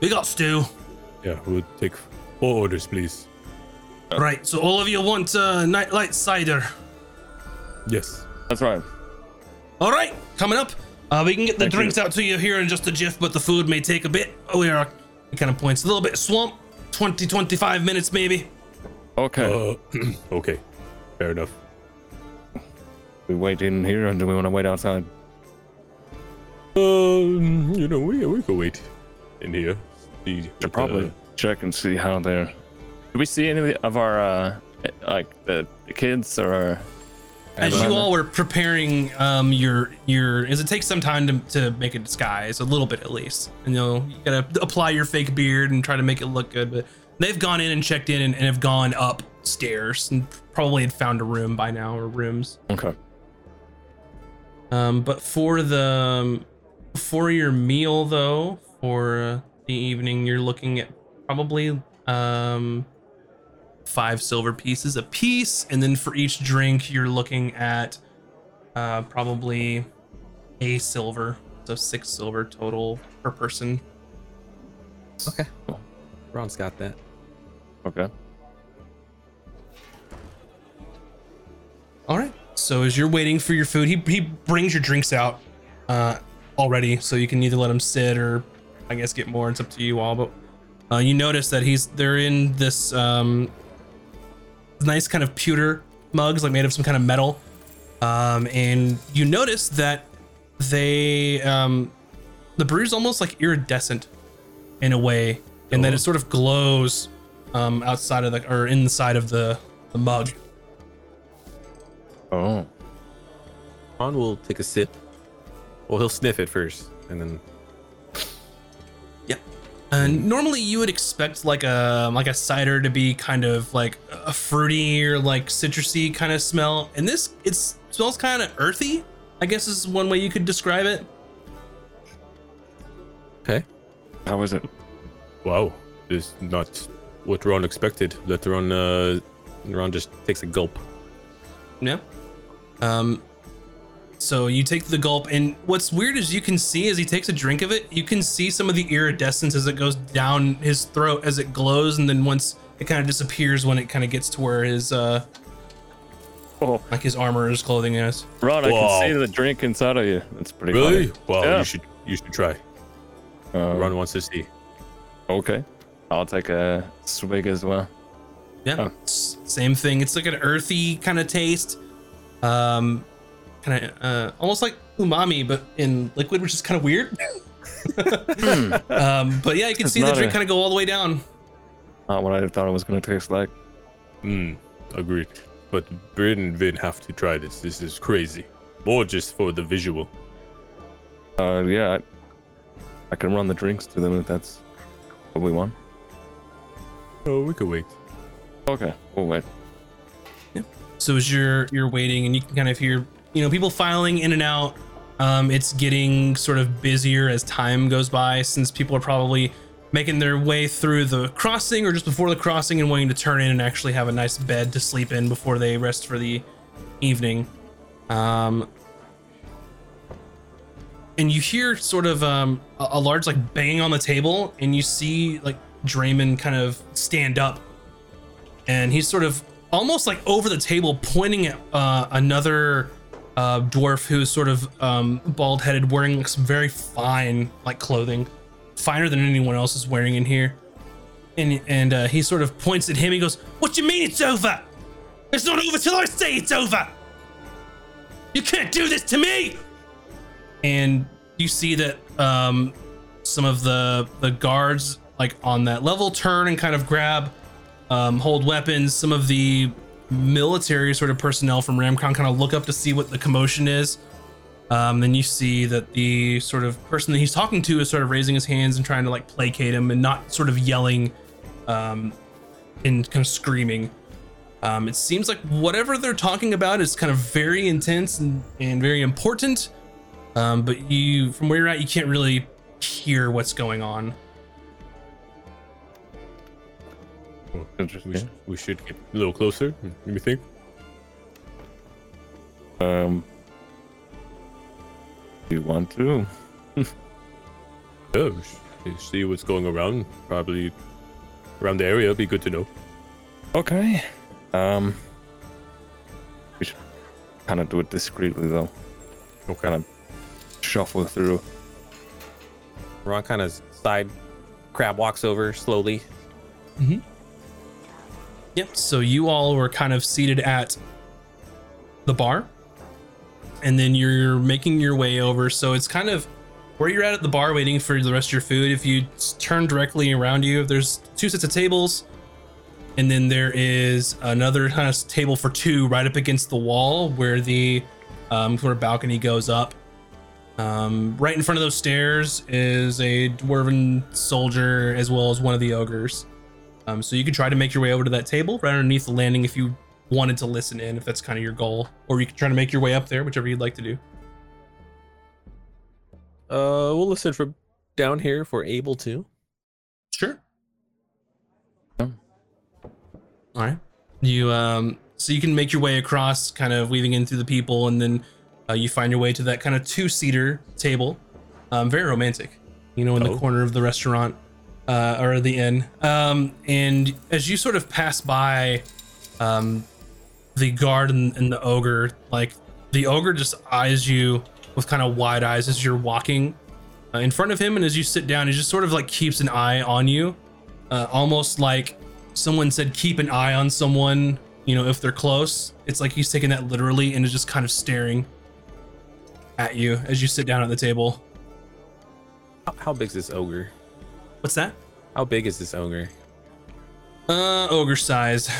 We got stew.
Yeah, we'll take four orders, please.
Right, so all of you want uh, Nightlight Cider.
Yes.
that's right.
All right, coming up. Uh, we can get the
Thank you.
drinks out to you here in just a jiff, but the food may take a bit. Oh, we are. Kind of points a little bit swamp. 20, 25 minutes maybe.
Okay.
Uh, okay. Fair enough.
we wait in here or do we want to wait outside?
Um, you know, we we could wait in here. See
Should probably
uh,
check and see how they're. Do we see any of our, uh, like, the, the kids or.
As you all were preparing um, your your, as it takes some time to, to make a disguise, a little bit at least. And you know, you gotta apply your fake beard and try to make it look good. But they've gone in and checked in and, and have gone upstairs and probably had found a room by now or rooms.
Okay.
Um, but for the for your meal though, for uh, the evening, you're looking at probably um five silver pieces a piece, and then for each drink, you're looking at uh probably a silver, so six silver total per person.
Okay. Ron's got that.
Okay.
All right. So as you're waiting for your food, he he brings your drinks out uh already, so you can either let him sit or I guess get more. It's up to you all. But uh, you notice that he's they're in this um nice kind of pewter mugs, like made of some kind of metal. Um, and you notice that they um the brew is almost like iridescent in a way, and then it sort of glows um outside of the or inside of the the mug.
Oh.
Ron will take a sip. Well, he'll sniff it first, and then
And normally you would expect like a like a cider to be kind of like a fruity or like citrusy kind of smell. And this it smells kind of earthy. I guess is one way you could describe it.
Okay.
How is it?
Wow. This is not what Ron expected. That Ron, uh, Ron just takes a gulp.
Yeah. Um. So you take the gulp, and what's weird is you can see as he takes a drink of it, you can see some of the iridescence as it goes down his throat as it glows, and then once it kind of disappears when it kind of gets to where his uh
Oh,
like his armor, his clothing is.
Ron, I
Wow.
can see the drink inside of you. That's pretty
Really?
funny.
Wow.
Yeah.
You should you should try.
Uh,
Ron wants to see.
Okay. I'll take a swig as well.
Yeah.
Oh.
Same thing. It's like an earthy kind of taste. Um kind of uh almost like umami but in liquid, which is kind of weird. um but yeah, you can
It's
see the drink
a-
kind of go all the way down.
Not what I thought it was going to taste like.
Hmm. Agreed. But Bryn and Vin have to try this. This is crazy. More just for the visual.
Uh, yeah, I, I can run the drinks to them if that's what we want.
Oh, we could wait.
Okay, we'll wait.
So as you're you're waiting and you can kind of hear, you know, people filing in and out. Um, it's getting sort of busier as time goes by since people are probably making their way through the crossing or just before the crossing and wanting to turn in and actually have a nice bed to sleep in before they rest for the evening. Um, and you hear sort of um, a, a large like bang on the table, and you see like Draymond kind of stand up and he's sort of almost like over the table pointing at uh, another uh, dwarf who's sort of um, bald headed wearing some very fine like clothing finer than anyone else is wearing in here. And and uh, he sort of points at him. He goes what you mean it's over? It's not over till i say it's over. You can't do this to me. And you see that um, some of the the guards like on that level turn and kind of grab um, hold weapons. Some of the military sort of personnel from Ramcon kind of look up to see what the commotion is. Um, then you see that the sort of person that he's talking to is sort of raising his hands and trying to like placate him and not sort of yelling um, and kind of screaming. Um, it seems like whatever they're talking about is kind of very intense and, and very important. Um, but you, from where you're at, you can't really hear what's going on.
We,
Interesting.
sh- we should get a little closer. Let me think?
Um, you want to?
Yeah, we see what's going around. Probably around the area. Be good to know.
Okay. Um, we should kind of do it discreetly though.
Okay.
Kind of shuffle through.
Ron kind of side crab walks over slowly.
Yep. So you all were kind of seated at the bar, and then you're making your way over. So it's kind of where you're at at the bar, waiting for the rest of your food. If you turn directly around you, there's two sets of tables, and then there is another kind of table for two right up against the wall where the um, sort of balcony goes up. Um, right in front of those stairs is a dwarven soldier as well as one of the ogres. Um, so you could try to make your way over to that table right underneath the landing if you wanted to listen in, if that's kind of your goal, or you could try to make your way up there, whichever you'd like to do.
Uh, we'll listen from down here if we're able to.
Sure.
Yeah.
All right. You um, so you can make your way across, kind of weaving in through the people, and then uh, you find your way to that kind of two-seater table. Um, very romantic, you know, in the
Oh.
corner of the restaurant uh, or the inn. Um, and as you sort of pass by, um, the guard and, and the ogre, like the ogre just eyes you with kind of wide eyes as you're walking uh, in front of him, and as you sit down, he just sort of like keeps an eye on you, uh, almost like someone said, "Keep an eye on someone." You know, if they're close, it's like he's taking that literally and is just kind of staring at you as you sit down at the table.
How, how big is this ogre?
What's that?
How big is this ogre?
Uh, ogre size.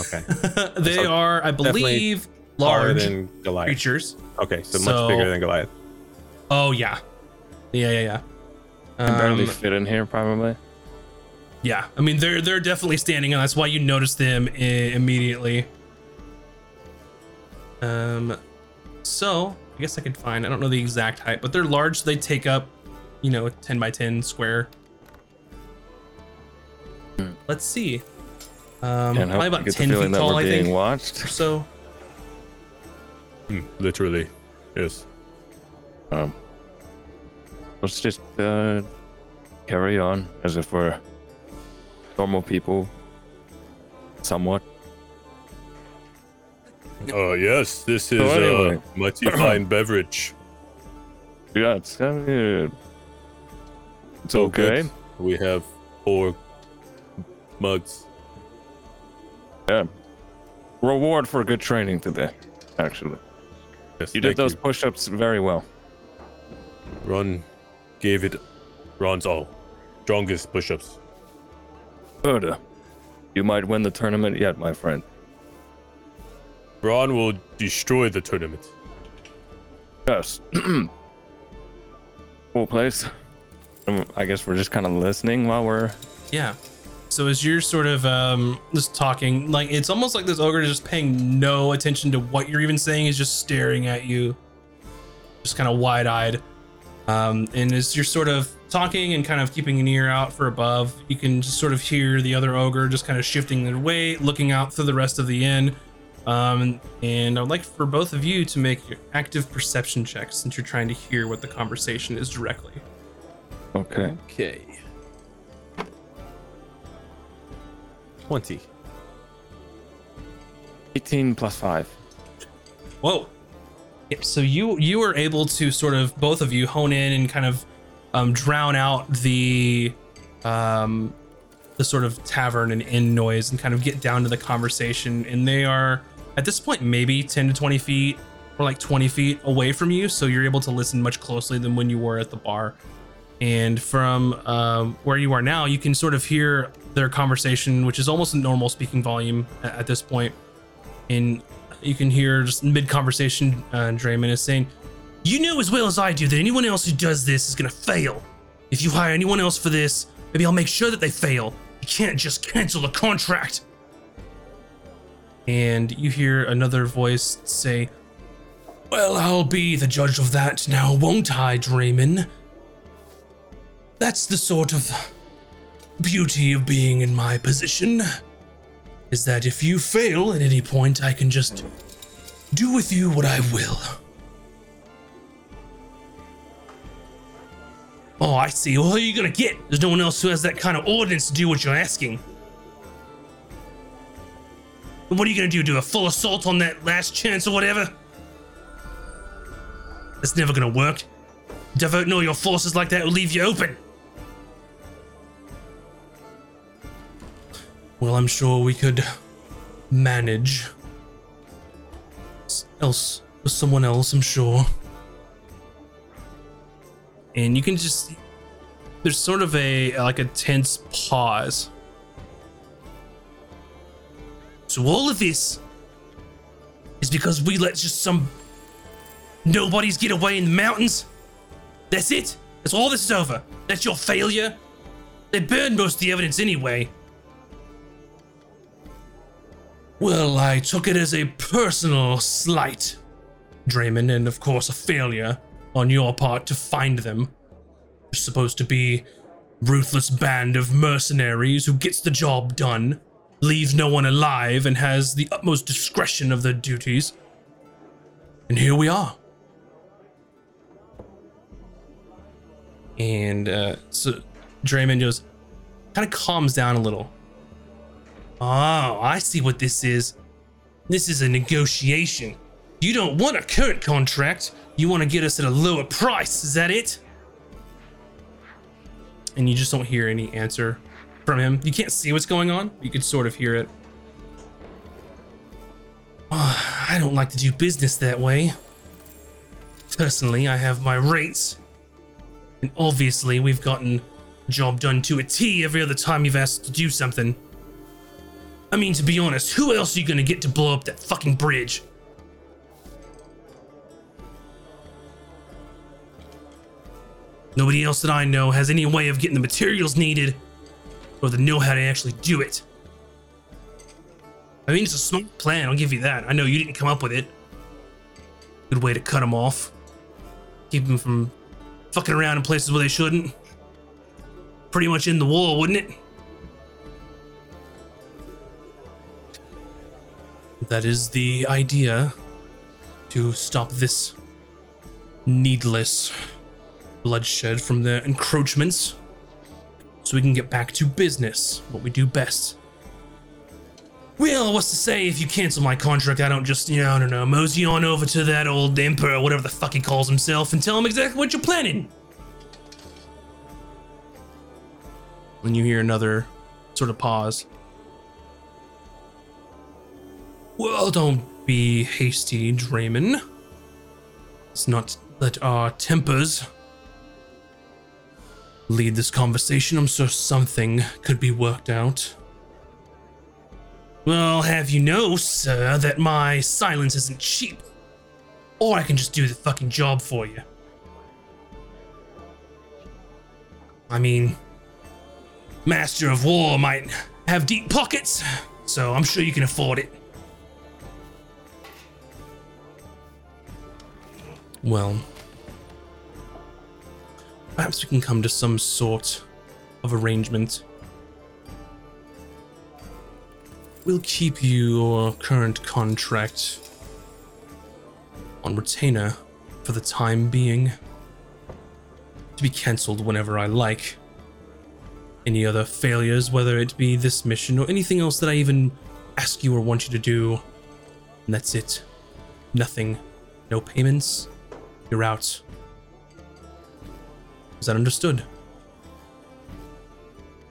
Okay.
they
So
are, I believe, large
than Goliath.
creatures.
Okay, so,
So-
much bigger than Goliath.
Oh yeah, yeah, yeah, yeah.
Can barely
Um,
fit in here, probably.
yeah, I mean they're they're definitely standing, and that's why you notice them I- immediately. Um, so I guess I could find. I don't know the exact height, but they're large. So they take up, you know, a ten by ten square. Let's see. Um,
Can't
probably about
get
ten
feeling
feet
that
tall,
we're
I
being
think,
watched.
or so.
Hmm, literally. Yes.
Um, let's just uh, carry on as if we're normal people. Somewhat.
Uh, yes, this is
So anyway.
a mighty fine beverage.
Yeah, it's kind uh, it's
So
okay.
good. We have four mugs.
Yeah. Reward for good training today. Actually,
Yes,
you did
thank
those push-ups very well.
Ron gave it Ron's all. Strongest push-ups.
Good. uh, You might win the tournament yet, my friend.
Ron will destroy the tournament.
Yes. cool place. Um, I guess we're just kind of listening while we're.
Yeah. So as you're sort of um, just talking, like it's almost like this ogre is just paying no attention to what you're even saying. He's just staring at you, just kind of wide-eyed. Um, and as you're sort of talking and kind of keeping an ear out for above, you can just sort of hear the other ogre just kind of shifting their weight, looking out through the rest of the inn. Um, and I would like for both of you to make your active perception checks since you're trying to hear what the conversation is directly.
Okay.
Okay. 20.
18 plus 5.
Whoa. Yep. So you you were able to sort of both of you hone in and kind of um, drown out the um, the sort of tavern and inn noise and kind of get down to the conversation. And they are at this point maybe 10 to 20 feet or like 20 feet away from you, so you're able to listen much closely than when you were at the bar. And from um, where you are now, you can sort of hear their conversation, which is almost a normal speaking volume at, at this point. And you can hear just mid conversation, uh, Draymond is saying, You know as well as I do that anyone else who does this is going to fail. If you hire anyone else for this, maybe I'll make sure that they fail. You can't just cancel the contract. And you hear another voice say, Well, I'll be the judge of that now, won't I, Draymond? That's the sort of beauty of being in my position is that if you fail at any point, I can just do with you what I will. Oh, I see. Well, who are you gonna get? There's no one else who has that kind of ordinance to do what you're asking. What are you gonna do? Do a full assault on that last chance or whatever? That's never gonna work. Diverting all your forces like that will leave you open. Well, I'm sure we could manage. Else with someone else, I'm sure. And you can just there's sort of a like a tense pause. So all of this is because we let just some nobodies get away in the mountains. That's it. That's all this is over. That's your failure. They burned most of the evidence anyway. Well, I took it as a personal slight, Draymond, and of course a failure on your part to find them. You're supposed to be ruthless band of mercenaries who gets the job done, leaves no one alive, and has the utmost discretion of their duties. And here we are. And uh, so Draymond just kind of calms down a little. Oh, I see what this is. This is a negotiation. You don't want a current contract. You want to get us at a lower price. Is that it? And you just don't hear any answer from him. You can't see what's going on. You can sort of hear it. Oh, I don't like to do business that way. Personally, I have my rates. And obviously, we've gotten job done to a T every other time you've asked to do something. I mean, to be honest, who else are you gonna get to blow up that fucking bridge? Nobody else that I know has any way of getting the materials needed or the know how to actually do it. I mean, it's a smart plan, I'll give you that. I know you didn't come up with it. Good way to cut them off. Keep them from fucking around in places where they shouldn't. Pretty much in the wall, wouldn't it? That is the idea to stop this needless bloodshed from the encroachments so we can get back to business, what we do best. Well, what's to say if you cancel my contract, I don't just, you know, I don't know, mosey on over to that old emperor, whatever the fuck he calls himself, and tell him exactly what you're planning. When you hear another sort of pause. Well, don't be hasty, Draymond. Let's not let our tempers lead this conversation. I'm sure something could be worked out. Well, have you know, sir, that my silence isn't cheap. Or I can just do the fucking job for you. I mean, Master of War might have deep pockets, so I'm sure you can afford it. Well, perhaps we can come to some sort of arrangement. We'll keep your current contract on retainer for the time being, to be cancelled whenever I like. Any other failures, whether it be this mission or anything else that I even ask you or want you to do, and that's it. Nothing. No payments. You're out. Is that understood?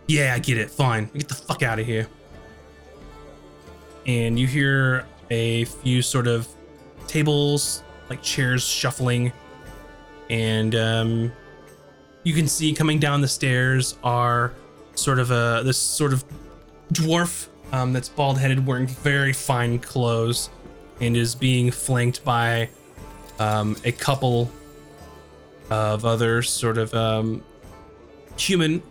Yeah, I get it. Fine. Get the fuck out of here. And you hear a few sort of tables, like chairs shuffling, and um, you can see coming down the stairs are sort of a this sort of dwarf um, that's bald headed, wearing very fine clothes, and is being flanked by um, a couple of other sort of um, human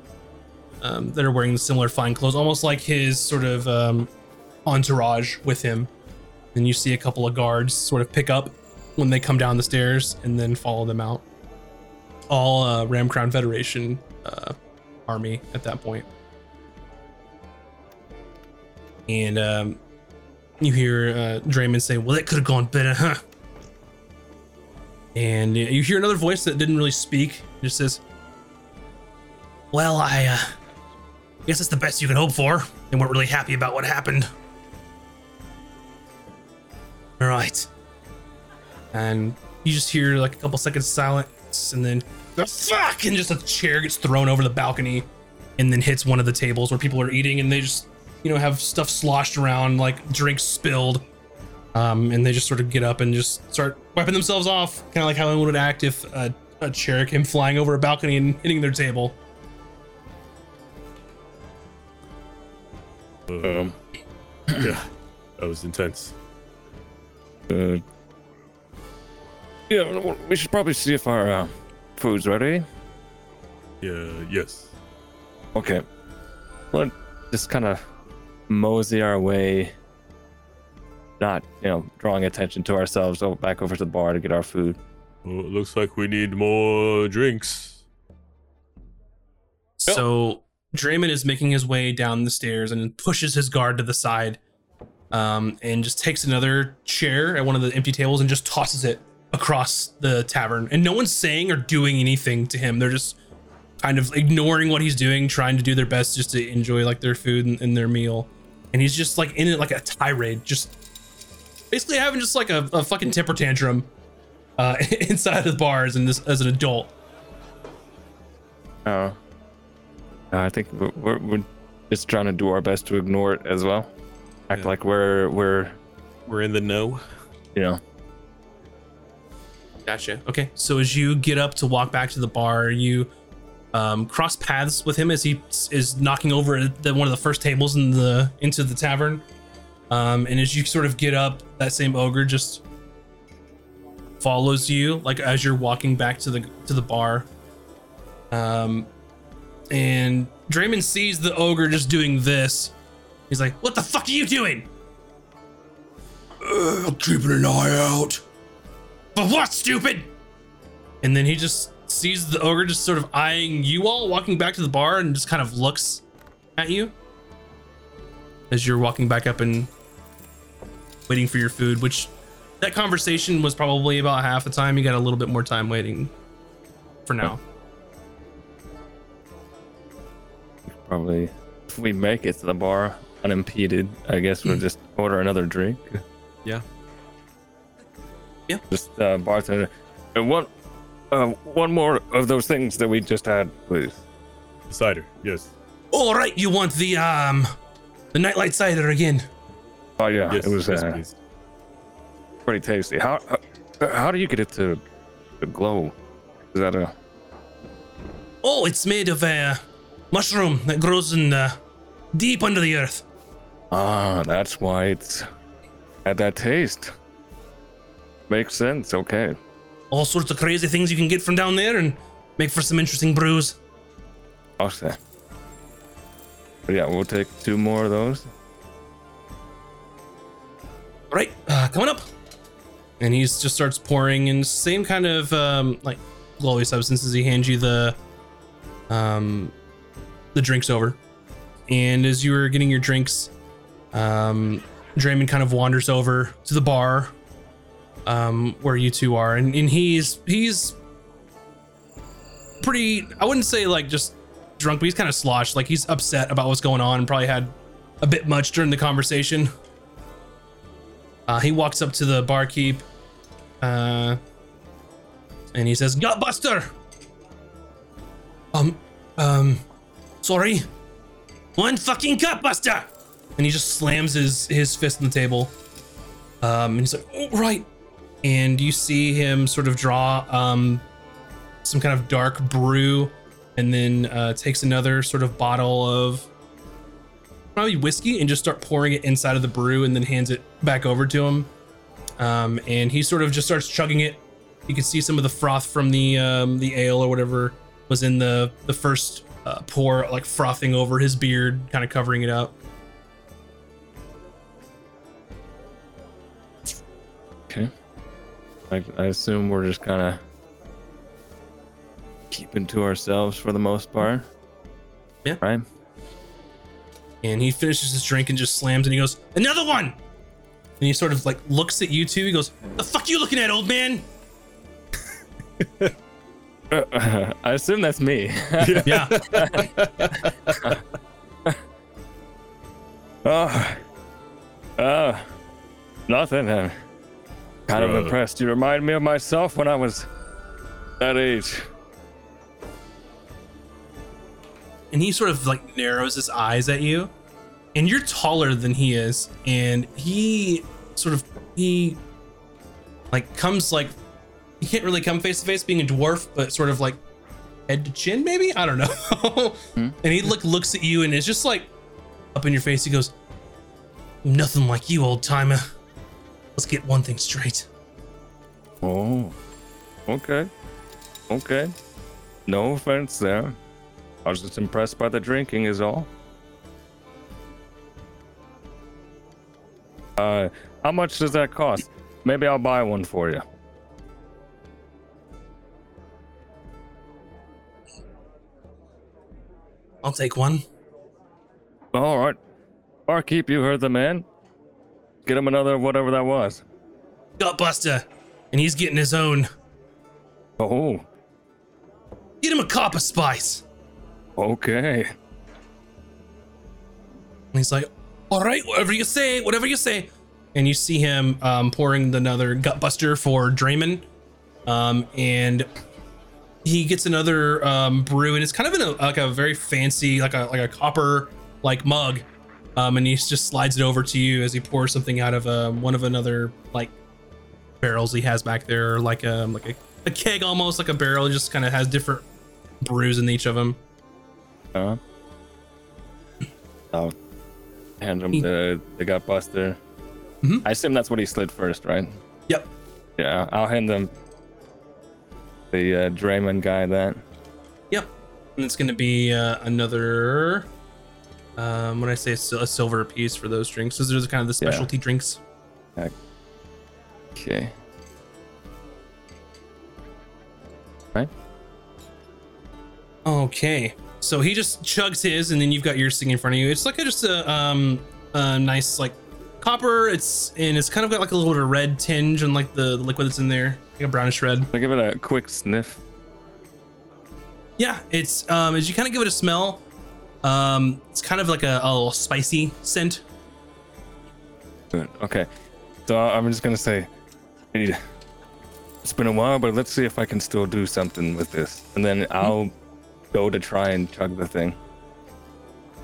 um, that are wearing similar fine clothes, almost like his sort of um, entourage with him. And you see a couple of guards sort of pick up when they come down the stairs and then follow them out. All uh, Ram Crown Federation uh, army at that point. And um, you hear uh, Draymond say, Well, that could have gone better, huh? And you hear another voice that didn't really speak. It just says, Well, I uh, guess it's the best you can hope for. They weren't really happy about what happened. All right. And you just hear like a couple seconds of silence, and then the fuck, and just a chair gets thrown over the balcony, and then hits one of the tables where people are eating, and they just, you know, have stuff sloshed around, like drinks spilled. Um, and they just sort of get up and just start wiping themselves off, kind of like how one would act if a, a chair came flying over a balcony and hitting their table.
Um, yeah, that was intense.
Uh, yeah, we should probably see if our uh, food's ready.
Yeah, yes.
Okay. Let's just kind of mosey our way, not, you know, drawing attention to ourselves, go back over to the bar to get our food.
Well, it looks like we need more drinks.
So Draymond is making his way down the stairs and pushes his guard to the side, um, and just takes another chair at one of the empty tables and just tosses it across the tavern. And no one's saying or doing anything to him. They're just kind of ignoring what he's doing, trying to do their best just to enjoy like their food and, and their meal. And he's just like in it like a tirade, just basically having just like a, a fucking temper tantrum uh, inside of the bars and this as an adult.
Oh. Uh, I think we're, we're, we're just trying to do our best to ignore it as well. Act
Yeah.
like we're, we're,
We're in the know.
you know,
Gotcha. Okay. So as you get up to walk back to the bar, you um, cross paths with him as he is knocking over the, one of the first tables in the into the tavern. Um, and as you sort of get up, that same ogre just follows you, like as you're walking back to the to the bar. Um, and Draymond sees the ogre just doing this. He's like, "What the fuck are you doing?" "Uh, I'm keeping an eye out. But what, stupid? And then he just sees the ogre just sort of eyeing you all, walking back to the bar, and just kind of looks at you as you're walking back up and waiting for your food. Which that conversation was probably about half the time. You got a little bit more time waiting for now.
Probably if we make it to the bar unimpeded, I guess we'll just order another drink.
Yeah. Yeah.
Just uh, bartender. Uh, one, uh, one more of those things that we just had, please.
Cider, yes.
All right, you want the um, the nightlight cider again?
Oh yeah,
Yes,
it was
yes,
uh, pretty tasty. How, how how do you get it to, to glow? Is that a
Oh, it's made of a mushroom that grows in uh, deep under the earth.
ah? That's why it's had that taste. Makes sense. Okay.
All sorts of crazy things you can get from down there and make for some interesting brews.
Okay. But yeah, we'll take two more of those.
All right, uh, coming up. And he just starts pouring in same kind of um, like glowy substances. He hands you the um, the drinks over, and as you were getting your drinks, um, Draymond kind of wanders over to the bar um, where you two are, and, and he's he's pretty. I wouldn't say like just drunk, but he's kind of sloshed. Like he's upset about what's going on, and probably had a bit much during the conversation. Uh, he walks up to the barkeep, uh, and he says, "Gutbuster." Um, um, sorry. One fucking gutbuster. And he just slams his his fist on the table. Um, and he's like, "Oh, right." And you see him sort of draw um some kind of dark brew, and then uh, takes another sort of bottle of probably whiskey and just start pouring it inside of the brew and then hands it back over to him. Um, and he sort of just starts chugging it. You can see some of the froth from the um, the ale or whatever was in the the first uh, pour, like frothing over his beard, kind of covering it up.
Okay. I, I assume we're just kind of keeping to ourselves for the most part.
Yeah.
Right.
And he finishes his drink and just slams and he goes, "Another one!" And he sort of like looks at you two. He goes, "The fuck you looking at, old man?"
Uh, I assume that's me.
Yeah.
oh. Uh, nothing. I'm kind of
Uh.
impressed. You remind me of myself when I was that age.
and he sort of like narrows his eyes at you and you're taller than he is and he sort of he like comes like he can't really come face to face being a dwarf but sort of like head to chin maybe i don't know hmm. and he look looks at you and it's just like up in your face he goes nothing like you old timer let's get one thing straight
Oh. Okay. Okay. No offense there. I was just impressed by the drinking, is all. Uh, how much does that cost? Maybe I'll buy one for you.
i'll take one
All right. Barkeep, you heard the man. Get him another whatever that was.
gutbuster and he's getting his own
Oh,
get him a copper spice
okay.
And he's like, all right, whatever you say, whatever you say. And you see him um, pouring another gutbuster for Draymond. Um, and he gets another um, brew, and it's kind of in a like a very fancy, like a like a copper like mug. Um, and he just slides it over to you as he pours something out of um, one of another like barrels he has back there, like um like a, a keg almost like a barrel. It just kind of has different brews in each of them.
Uh, I'll hand him
He-
the, the gut buster.
Mhm.
I assume that's what he slid first, right?
Yep.
Yeah, I'll hand them the uh, Draymond guy that.
Yep. And it's going to be uh, another. Um, when I say a silver piece for those drinks, because are kind of the
Yeah.
specialty drinks.
Okay. Right.
Okay, so he just chugs his, and then you've got yours sitting in front of you. It's like a, just a um a nice like copper. It's and it's kind of got like a little bit of red tinge on like the, the liquid that's in there, like a brownish red.
I'll give it a quick sniff.
Yeah, it's um as you kind of give it a smell, um it's kind of like a, a little spicy scent.
Good. Okay. So I'm just gonna say, hey, it's been a while, but let's see if I can still do something with this, and then I'll go to try and chug the thing.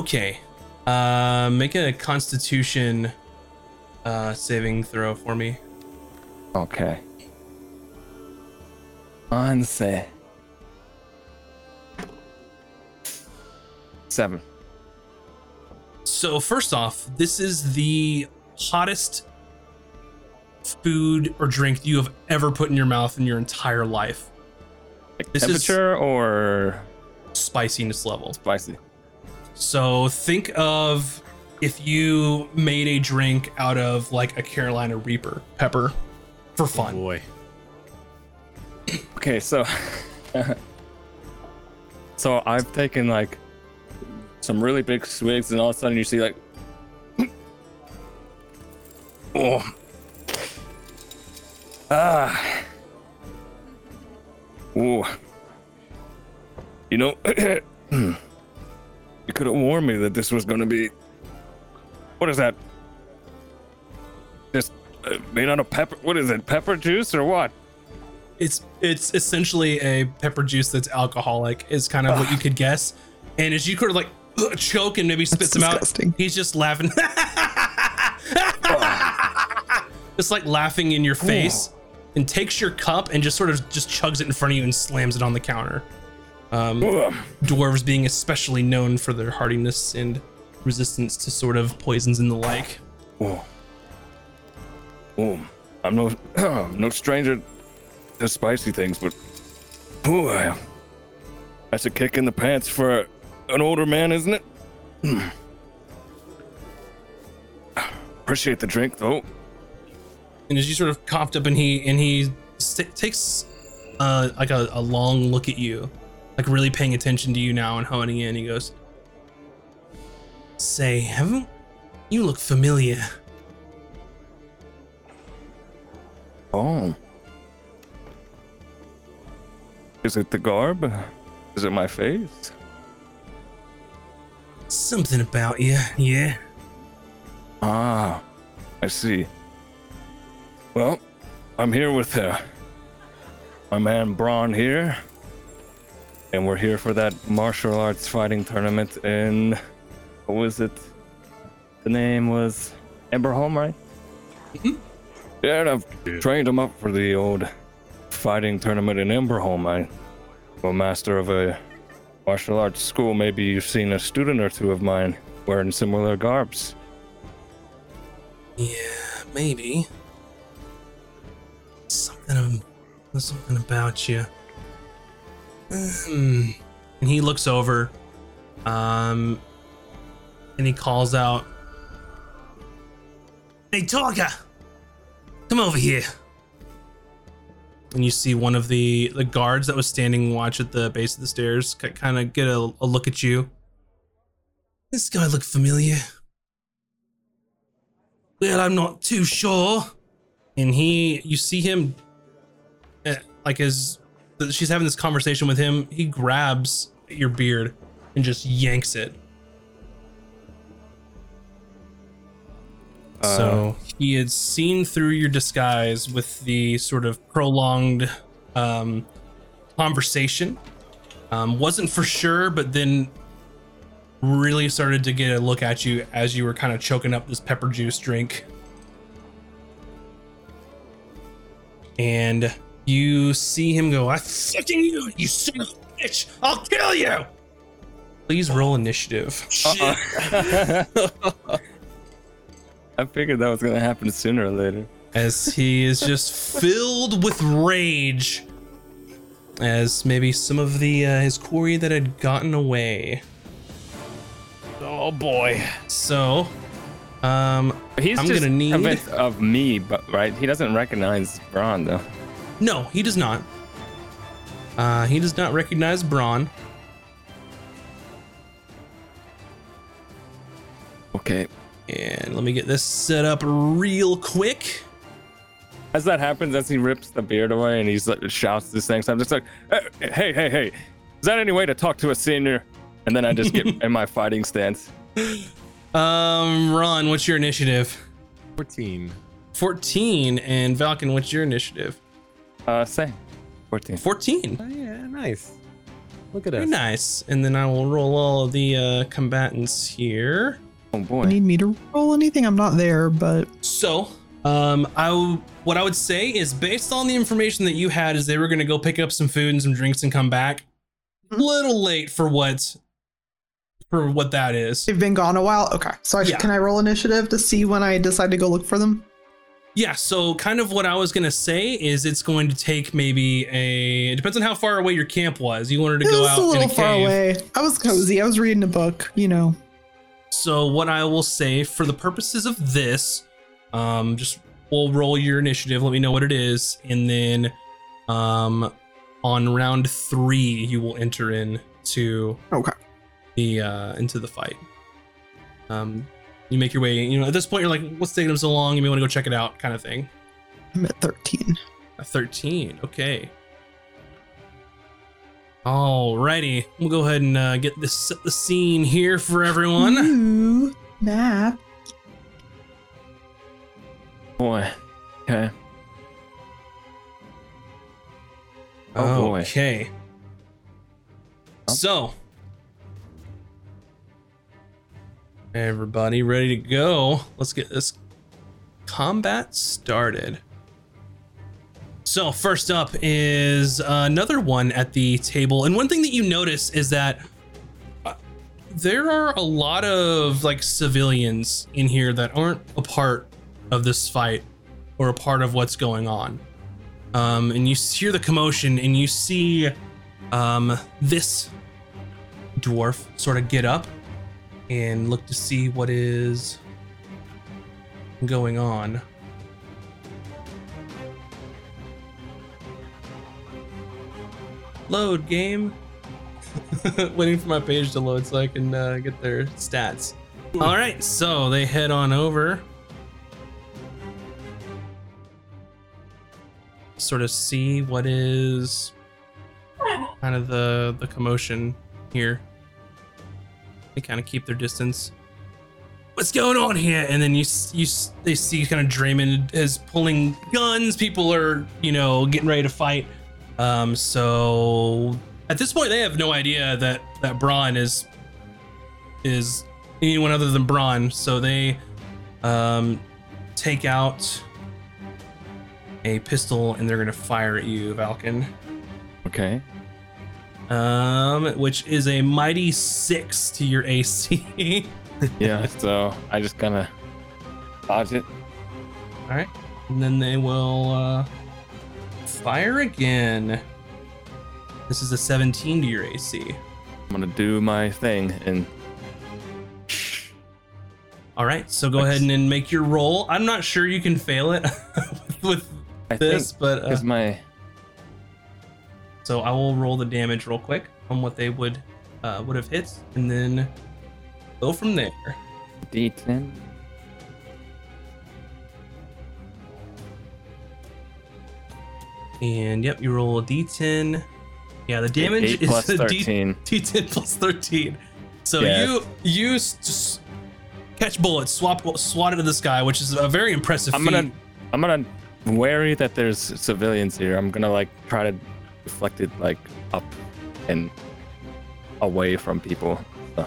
Okay, uh, make a Constitution uh saving throw for me.
Okay. On say. Seven.
So first off, this is the hottest food or drink you have ever put in your mouth in your entire life.
Like
This is-
temperature or
Spiciness level.
spicy?
So think of if you made a drink out of like a Carolina Reaper pepper for fun.
Boy.
Okay, so so I've taken like some really big swigs, and all of a sudden you see like, oh, ah, oh, you know, you could have warned me that this was going to be. What is that? Just uh, made out of pepper. What is it? Pepper juice or what?
It's it's essentially a pepper juice that's alcoholic is kind of what you could guess. And as you kind of like ugh, choke and maybe spits
That's
him
disgusting.
out, he's just laughing. just like laughing in your face and takes your cup and just sort of just chugs it in front of you and slams it on the counter. Um, dwarves being especially known for their hardiness and resistance to sort of poisons and the like.
Oh. Oh. I'm no no stranger to spicy things, but oh, that's a kick in the pants for an older man, isn't it? Appreciate the drink, though.
And as you sort of coughed up and he and he takes uh, like a, a long look at you, like really paying attention to you now and honing in, he goes, "Say, haven't you look familiar?"
Oh. Is it the garb? Is it my face?
Something about you, yeah.
Ah, I see. Well, I'm here with uh, my man Braun here, and we're here for that martial arts fighting tournament in what was it? The name was Emberholm, right? Mm-hmm. Yeah, and I've trained him up for the old fighting tournament in Emberholm. I'm a master of a martial arts school. Maybe you've seen a student or two of mine wearing similar garbs.
Yeah, maybe. Something, um, something about you. Hmm. And he looks over, um, and he calls out, "Hey, Tiger, come over here." And you see one of the the guards that was standing watch at the base of the stairs kind of get a, a look at you. This guy look familiar. Well, I'm not too sure. And he, you see him, eh, like as she's having this conversation with him, he grabs your beard and just yanks it. so he had seen through your disguise with the sort of prolonged um, conversation. Um, wasn't for sure, but then really started to get a look at you as you were kind of choking up this pepper juice drink. And you see him go, I fucking you, you son of a bitch! I'll kill you! Please roll initiative.
I figured that was gonna happen sooner or later.
As he is just filled with rage as maybe some of the uh, his quarry that had gotten away.
Oh boy.
So, um,
He's
I'm
just
gonna need-
convinced of me, but right? He doesn't recognize Braun though.
No, he does not. Uh, he does not recognize Braun.
Okay.
And let me get this set up real quick.
As that happens, as he rips the beard away and he's like shouts this thing, so I'm just like, "Hey, hey, hey, hey! Is that any way to talk to a senior? And then I just get in my fighting stance.
Um, Ron, what's your initiative?
14.
14. And Falcon, what's your initiative?
Uh, same. 14.
14.
Oh, yeah, nice. Look at
Very
us.
nice. And then I will roll all of the uh, combatants here.
Oh boy.
Need me to roll anything? I'm not there, but
So, um, I w- what I would say is based on the information that you had, is they were going to go pick up some food and some drinks and come back. A little late for what for what that is.
they've been gone a while. Okay, so I,
Yeah.
can I roll initiative to see when I decide to go look for them?
Yeah. So, kind of what I was going to say is it's going to take maybe a. It depends on how far away your camp was. You wanted to
It
go out
a little
in a
far
cave.
away. I was cozy. I was reading a book. You know.
So what I will say for the purposes of this, um, just we'll roll your initiative. Let me know what it is, and then, um, on round three you will enter into
Okay.
the uh into the fight. Um, you make your way. You know, at this point you're like, what's taking them so long? You may want to go check it out, kind of thing.
I'm at 13.
A 13. Okay. Alrighty, we'll go ahead and uh, get this set the scene here for everyone.
Ooh, map.
Boy. Okay. Oh, boy.
Okay.
Oh.
So, everybody ready to go? Let's get this combat started. So, first up is another one at the table. And one thing that you notice is that uh, there are a lot of like civilians in here that aren't a part of this fight or a part of what's going on um, and you hear the commotion and you see um, this dwarf sort of get up and look to see what is going on. Load game. Waiting for my page to load so I can uh, get their stats. All right, so they head on over. sort of see what is kind of the the commotion here. They kind of keep their distance. What's going on here? And then you you they see kind of Draymond is pulling guns. People are you know getting ready to fight. Um, so at this point they have no idea that that Braun is is anyone other than Braun. So they um take out a pistol and they're gonna fire at you, Valken.
Okay.
Um, which is a mighty six to your AC.
Yeah. so I just kind of dodge it.
All right, and then they will uh, fire again. This is a 17 to your AC.
I'm gonna do my thing and
All right, so go ahead and make your roll. I'm not sure you can fail it with
I
this,
think
but uh,
because my
so I will roll the damage real quick on what they would uh, would have hit, and then go from there.
D10
And yep, you roll a d10. Yeah, the damage
eight
is
plus
a D-
13.
d10 plus 13. So you you just catch bullets, swap swat it to the sky, which is a very impressive
I'm
feat.
gonna I'm gonna wary that there's civilians here. I'm gonna like try to deflect it like up and away from people. So,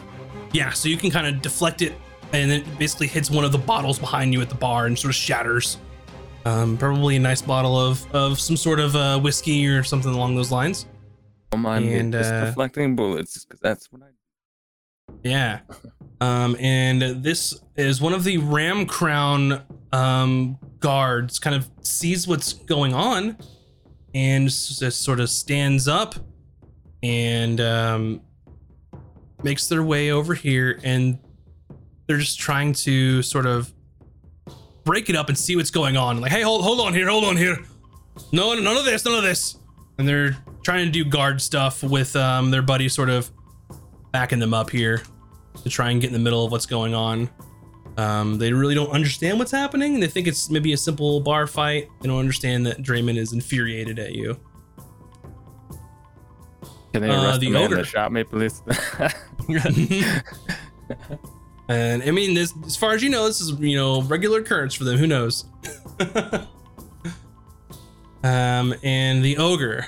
Yeah, so you can kind of deflect it, and it basically hits one of the bottles behind you at the bar and sort of shatters. Um, probably a nice bottle of of some sort of uh, whiskey or something along those lines.
don't mind me
And,
just
uh,
deflecting bullets because that's what I.
Yeah. Um, and this is one of the Ram Crown um, guards kind of sees what's going on and just sort of stands up and um, makes their way over here. And they're just trying to sort of break it up and see what's going on. Like, hey, hold, hold on here, hold on here. No, none of this, none of this. And they're trying to do guard stuff with um, their buddy sort of backing them up here to try and get in the middle of what's going on. Um, they really don't understand what's happening. They think it's maybe a simple bar fight. They don't understand that Draymond is infuriated at you.
Can they
Uh,
arrest
the
the, man the shop, Maple Leafs?
and I mean, this, as far as you know, this is you know regular occurrence for them. Who knows? um, and the ogre,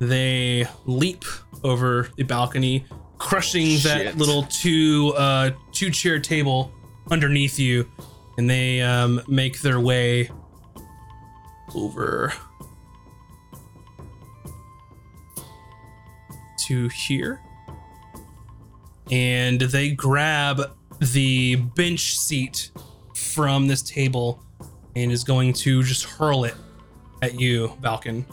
they leap over the balcony, crushing that little two uh, two chair table underneath you, and they um, make their way over to here and they grab the bench seat from this table and is going to just hurl it at you, Valken.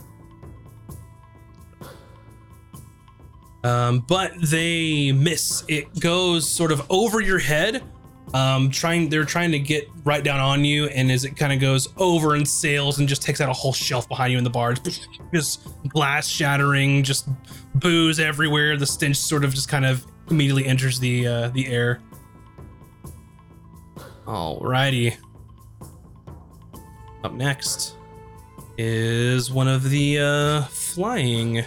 Um, but they miss. It goes sort of over your head. Um, trying they're trying to get right down on you, and as it kind of goes over and sails and just takes out a whole shelf behind you in the bar, just glass shattering, just booze everywhere. The stench sort of just kind of immediately enters the uh, the air. Alrighty. Up next is one of the uh, flying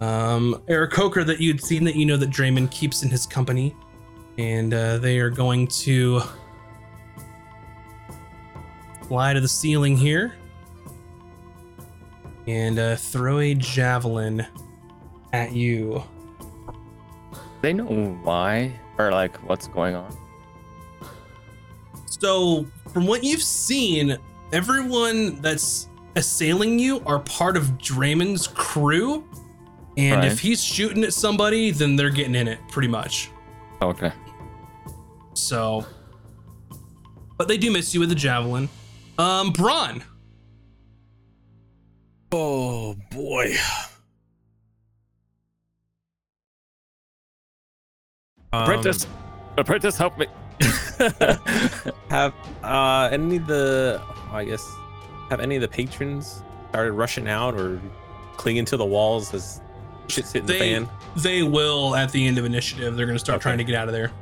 um, Aarakocra that you'd seen that you know that Draymond keeps in his company, and uh, they are going to fly to the ceiling here and uh, throw a javelin at you.
they know why or like what's going on.
So, from what you've seen, everyone that's assailing you are part of Draymond's crew. And
Right.
if he's shooting at somebody, then they're getting in it pretty much.
Okay.
So, but they do miss you with the javelin. Um, Braun.
Oh boy.
Apprentice, apprentice, help me.
Have uh any of the I guess have any of the patrons started rushing out or clinging to the walls as shit's hitting the fan?
they will at the end of initiative. They're going to start
Okay.
trying to get out of there.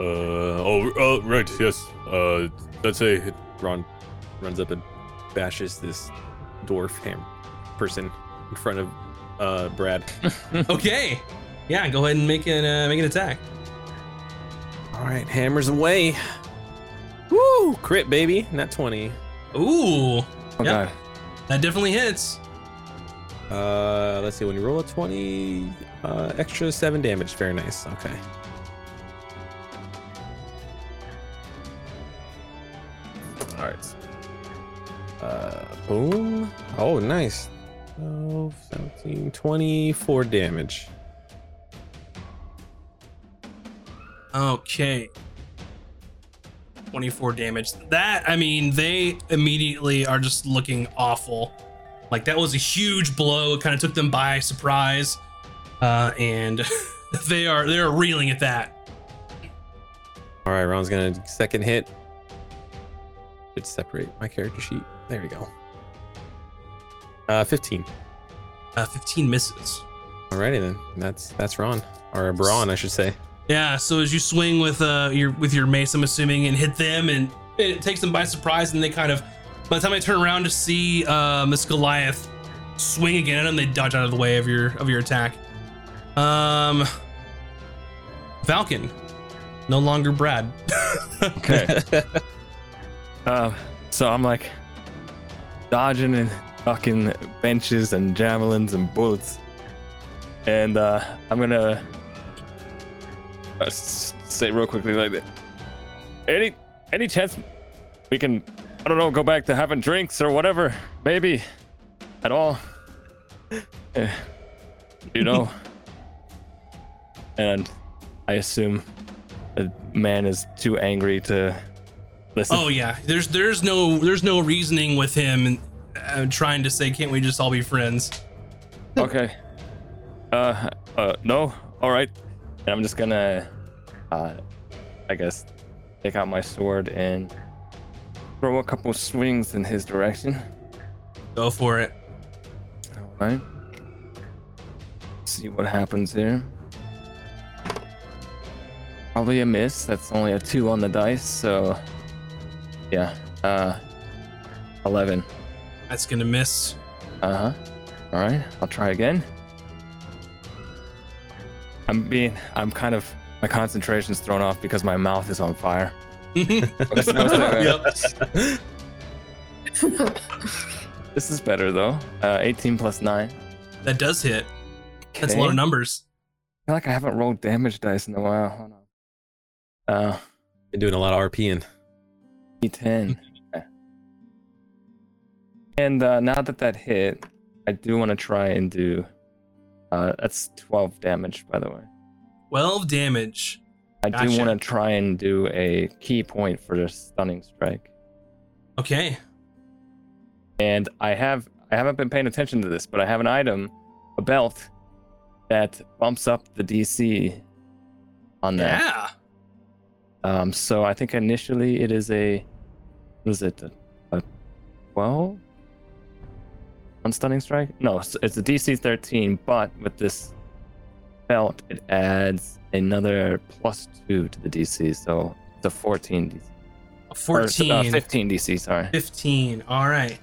Uh oh, oh right, yes. Uh let's say
Ron runs up and bashes this dwarf ham person in front of uh Brad.
Okay, yeah, go ahead and make an uh, make an attack.
All right, hammers away. Woo! Crit baby, not 20.
Ooh,
Oh
Yep.
god.
that definitely hits.
Uh, let's see. When you roll a 20, uh, extra seven damage. Very nice. Okay. Boom. Oh, nice. 12, 17, 24 damage.
Okay. 24 damage. That, I mean, they immediately are just looking awful. Like, that was a huge blow. It kind of took them by surprise. Uh, and they are they're reeling at that.
All right, Ron's gonna second hit. Should separate my character sheet. There we go. Uh, 15.
Uh, 15 misses.
Alrighty then. That's that's Ron or Braun, I should say.
Yeah, so as you swing with uh your with your mace, I'm assuming, and hit them, and it takes them by surprise, and they kind of, by the time I turn around to see uh Miss Goliath swing again at them, they dodge out of the way of your of your attack. Um, Falcon, no longer Brad.
Okay. uh, so I'm like dodging and ducking benches and javelins and bullets, and uh, I'm gonna uh, say real quickly like that. Any any chance we can I don't know go back to having drinks or whatever maybe at all? Eh, you know. and I assume a man is too angry to Listen,
Oh yeah, there's there's no there's no reasoning with him uh, trying to say, can't we just all be friends?
okay. Uh, uh, no. All right. And I'm just gonna, uh, I guess, take out my sword and throw a couple swings in his direction.
Go for it.
All right. See what happens here. Probably a miss. That's only a two on the dice, so yeah. Uh, eleven.
That's gonna miss.
Uh huh. All right. I'll try again. I'm being. I'm kind of. My concentration's thrown off because my mouth is on fire.
yep.
This is better though. Uh, 18 plus nine.
That does hit. That's a lot of numbers.
I feel like I haven't rolled damage dice in a while. Hold on. Uh,
Been doing a lot of RPing.
D10. And uh, now that that hit, I do want to try and do. Uh, that's 12 damage, by the way.
12 damage.
I do want to try and do a ki point for the stunning strike.
Okay.
And I have I haven't been paying attention to this, but I have an item, a belt, that bumps up the DC on that.
Yeah.
Um, so I think initially it is a what is it? A, a 12 on stunning strike? No, it's, it's a DC 13, but with this belt it adds another plus 2 to the DC, so it's a 14 DC.
A
Or, uh, 15 DC, sorry.
15. All right.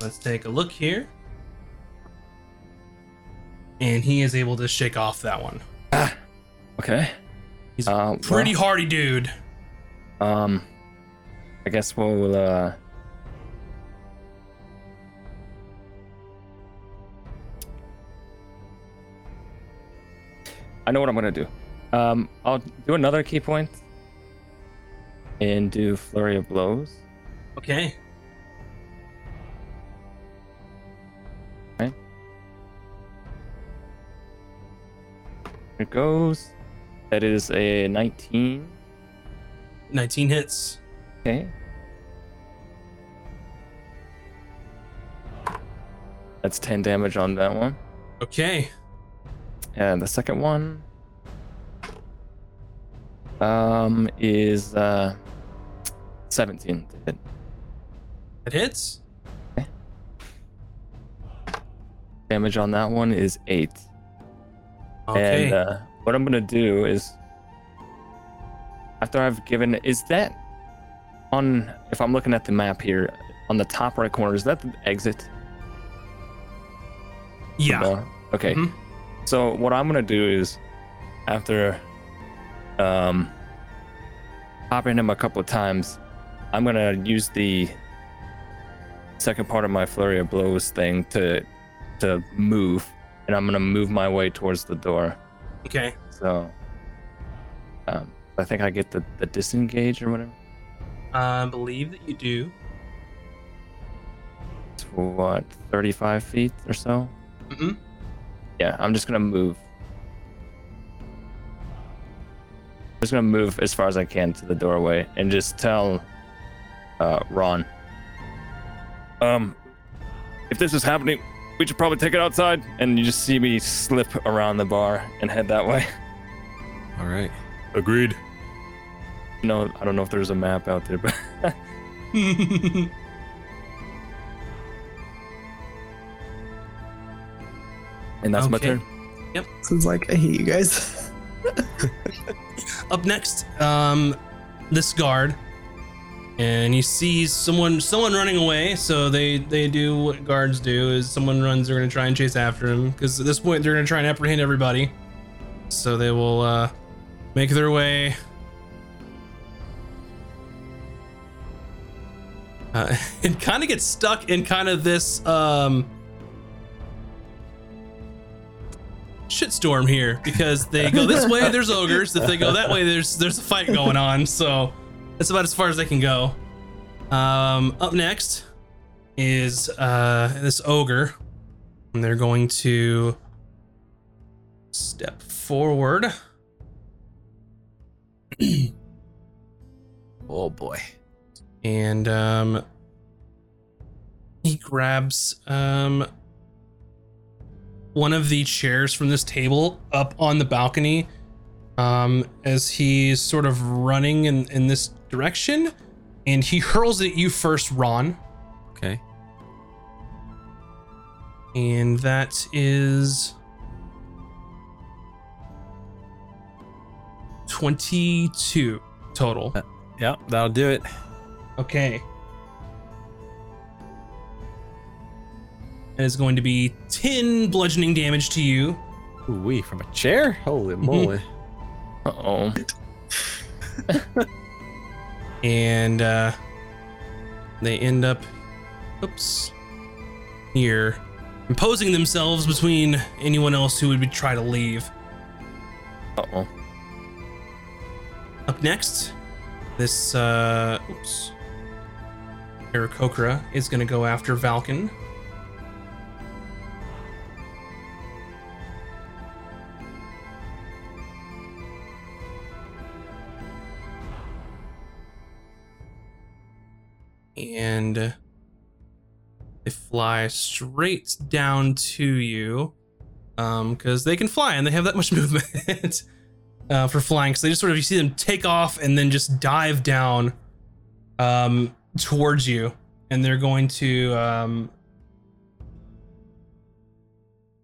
Let's take a look here. And he is able to shake off that one.
Okay.
He's a
Uh,
pretty
well,
hardy dude.
Um, I guess we'll uh. I know what I'm gonna do. Um, I'll do another ki point and do flurry of blows.
Okay.
Here it goes. That is a 19.
19 hits.
Okay. That's 10 damage on that one.
Okay.
And the second one um is uh 17 to hit.
It hits.
Damage on that one is 8.
Okay.
And uh, what I'm going to do is after I've given is that on if I'm looking at the map here on the top right corner is that the exit?
yeah.
Uh, okay.
Mhm.
So what I'm gonna do is, after, um, popping him a couple of times, I'm gonna use the second part of my flurry of blows thing to to move, and I'm gonna move my way towards the door.
Okay.
So, um, I think I get the the disengage or whatever.
I believe that you do.
It's what 35 feet or so.
Mm Mhm.
Yeah, I'm just gonna move. I'm just gonna move as far as I can to the doorway and just tell uh, Ron. Um, if this is happening, we should probably take it outside. And you just see me slip around the bar and head that way.
All right.
Agreed.
No, I don't know if there's a map out there, but and that's my
Okay.
turn.
This is like, I hate you guys.
Up next, um, this guard, and he sees someone someone running away. So they they do what guards do: is someone runs, they're gonna try and chase after him. Because at this point, they're gonna try and apprehend everybody. So they will uh, make their way. Uh, and kind of get stuck in kind of this um, shitstorm here because they go this way there's ogres. If they go that way there's there's a fight going on. So that's about as far as they can go. Um up next is uh this ogre. And they're going to step forward. Oh boy. And um, he grabs um, one of the chairs from this table up on the balcony um, as he's sort of running in, in this direction, and he hurls it at you first, Ron.
Okay.
And that is 22 total.
Yep, that'll do it.
Okay. And it's going to be 10 bludgeoning damage to you.
Ooh wee, from a chair? Holy moly.
Uh oh.
And uh, they end up, oops, here, imposing themselves between anyone else who would be, try to leave.
Uh oh.
Up next, this, uh, oops, Aarakocra is going to go after Valken. And they fly straight down to you. Um, because they can fly and they have that much movement. uh, for flying. So they just sort of you see them take off and then just dive down um, towards you, and they're going to um,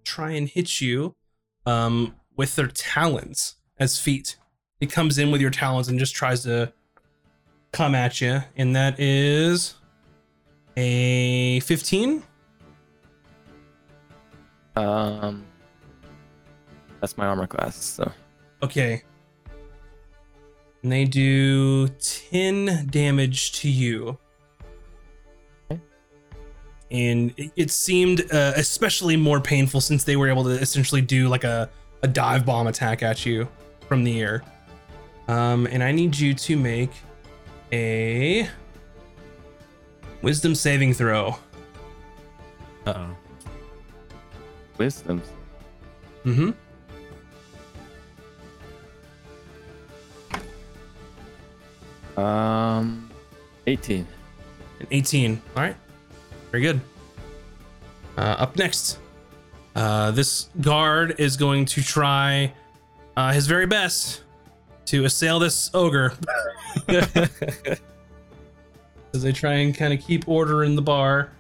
try and hit you um, with their talons as feet. He comes in with your talons and just tries to come at you, and that is a 15.
Um, that's my armor class. So
Okay. And they do 10 damage to you.
Okay.
And it, it seemed uh, especially more painful since they were able to essentially do like a, a dive bomb attack at you from the air. Um, and I need you to make a wisdom saving throw.
Uh oh.
wisdoms.
Mm-hmm.
Um, 18.
An 18. All right. Very good. Uh, up next, uh, this guard is going to try uh, his very best to assail this ogre as they try and kind of keep order in the bar.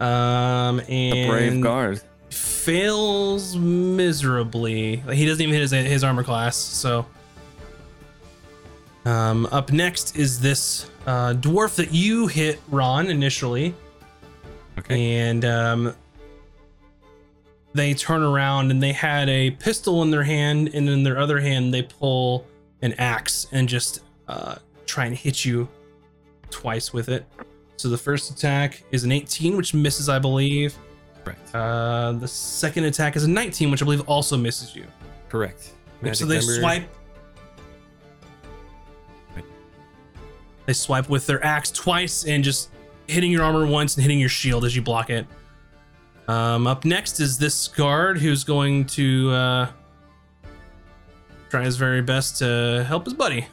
Um,
A
and
brave guard.
fails miserably. He doesn't even hit his, his armor class. So, um, up next is this uh, dwarf that you hit, Ron, initially,
Okay.
and um, they turn around and they had a pistol in their hand, and in their other hand they pull an axe and just uh, try and hit you twice with it. So the first attack is an 18, which misses, I believe.
Correct.
Uh, the second attack is a 19, which I believe also misses you.
Correct.
so they
number-
swipe. They swipe with their axe twice and just hitting your armor once and hitting your shield as you block it. Um, up next is this guard who's going to uh, try his very best to help his buddy.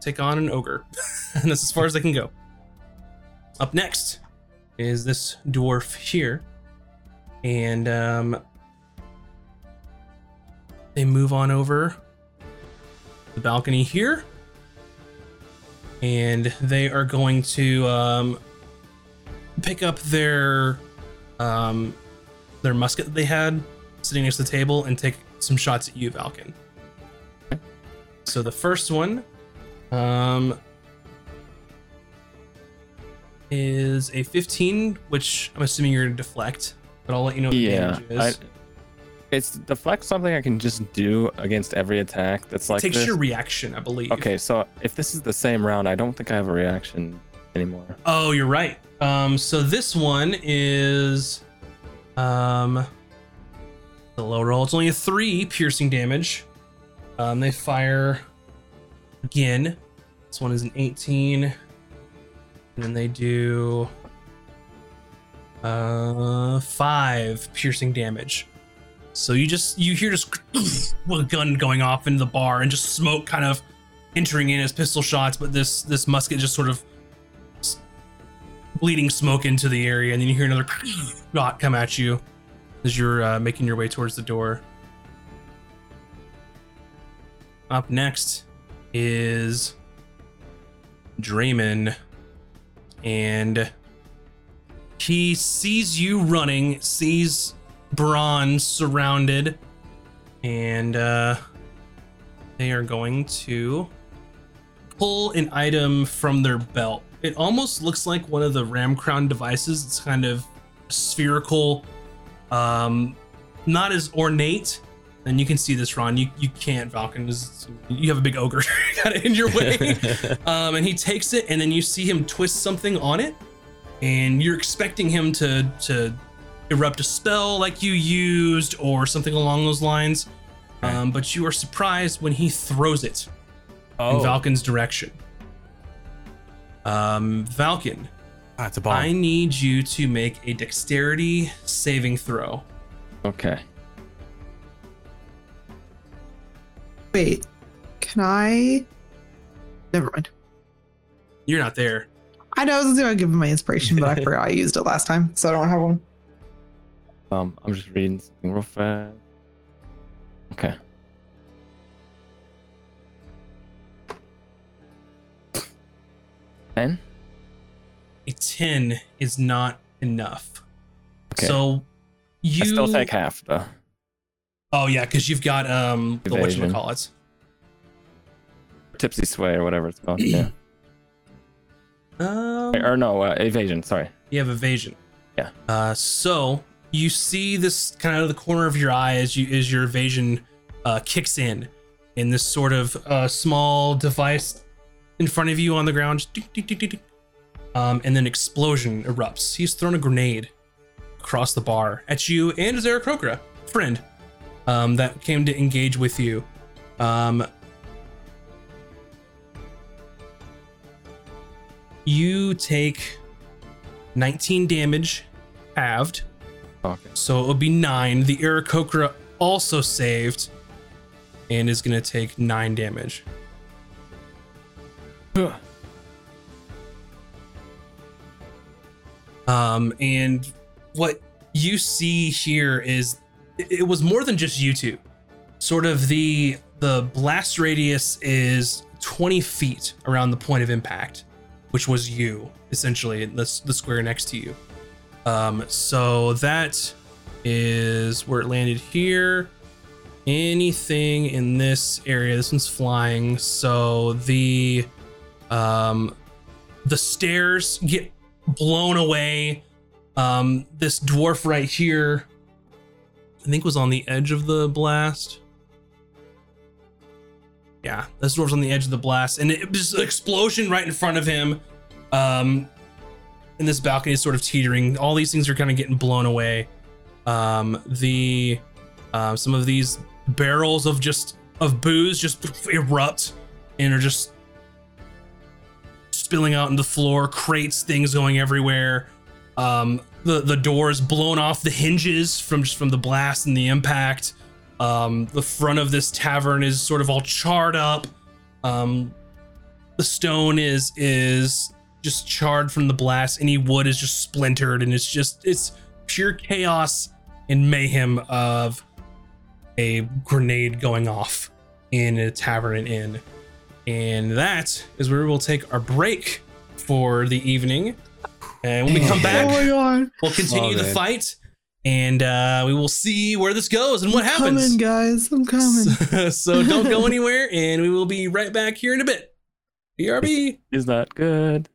Take on an ogre. and that's as far as they can go. Up next is this dwarf here. And um, they move on over the balcony here. And they are going to um, pick up their um, their musket that they had sitting next to the table and take some shots at you, Valken. So the first one um, is a 15, which I'm assuming you're gonna deflect, but I'll let you know what the
Yeah.
damage
I, it's deflect something I can just do against every attack that's like
takes
this.
your reaction, I believe.
Okay, so if this is the same round, I don't think I have a reaction anymore.
Oh, you're right. Um, so this one is um the low roll. It's only a three piercing damage. Um, they fire again. This one is an 18. And then they do uh five piercing damage. So you just you hear just with a gun going off into the bar and just smoke kind of entering in as pistol shots, but this this musket just sort of bleeding smoke into the area, and then you hear another shot come at you as you're uh, making your way towards the door. Up next is Draymond, and he sees you running, sees Braun surrounded, and uh, they are going to pull an item from their belt. It almost looks like one of the ram crown devices. It's kind of spherical, um, not as ornate. And you can see this, Ron. You you can't, Falcon. This- You have a big ogre kind of in your way. um, and he takes it, and then you see him twist something on it, and you're expecting him to to erupt a spell like you used or something along those lines. Um, but you are surprised when he throws it in Falcon's direction. Um, Valken,
ah, it's a bomb.
I need you to make a dexterity saving throw.
Okay.
Wait, can I? Never mind.
You're not there.
I know I was gonna give him my inspiration, but I forgot I used it last time, so I don't have one.
Um, I'm just reading something real fast. Okay. Ten.
A 10 is not enough.
Okay.
So you
I still take half though.
Oh yeah, because you've got um the
Evasion.
whatchamacallit.
Tipsy sway or whatever it's called. yeah.
Um
Or no, uh, evasion. Sorry.
You have evasion.
Yeah.
Uh, so you see this kind of out of the corner of your eye as you as your evasion uh, kicks in, in this sort of uh, small device in front of you on the ground, um, and then explosion erupts. He's thrown a grenade across the bar at you and Aarakocra, friend, um, that came to engage with you. Um, you take 19 damage halved.
Okay.
So it'll be nine. The Aarakocra also saved and is going to take nine damage. Um, and what you see here is it was more than just you two. Sort of the the blast radius is 20 feet around the point of impact, which was you essentially in the the square next to you. Um, so that is where it landed here. Anything in this area, this one's flying. So the um the stairs get blown away. Um, this dwarf right here, I think was on the edge of the blast. Yeah, this dwarf's on the edge of the blast, and it was an explosion right in front of him. Um, and this balcony is sort of teetering. All these things are kind of getting blown away. Um, the uh, some of these barrels of just of booze just erupt and are just spilling out on the floor. Crates, things going everywhere. Um, the the door is blown off the hinges from just from the blast and the impact. Um, the front of this tavern is sort of all charred up. Um, the stone is is just charred from the blast. Any wood is just splintered, and it's just it's pure chaos and mayhem of a grenade going off in a tavern and inn. And that is where we'll take our break for the evening. And when we come
Oh
back,
my god!
we'll continue
Oh,
the fight and uh, we will see where this goes and what
I'm
happens.
Coming, guys. I'm coming.
so don't go anywhere, and we will be right back here in a bit. BRB.
Is that good?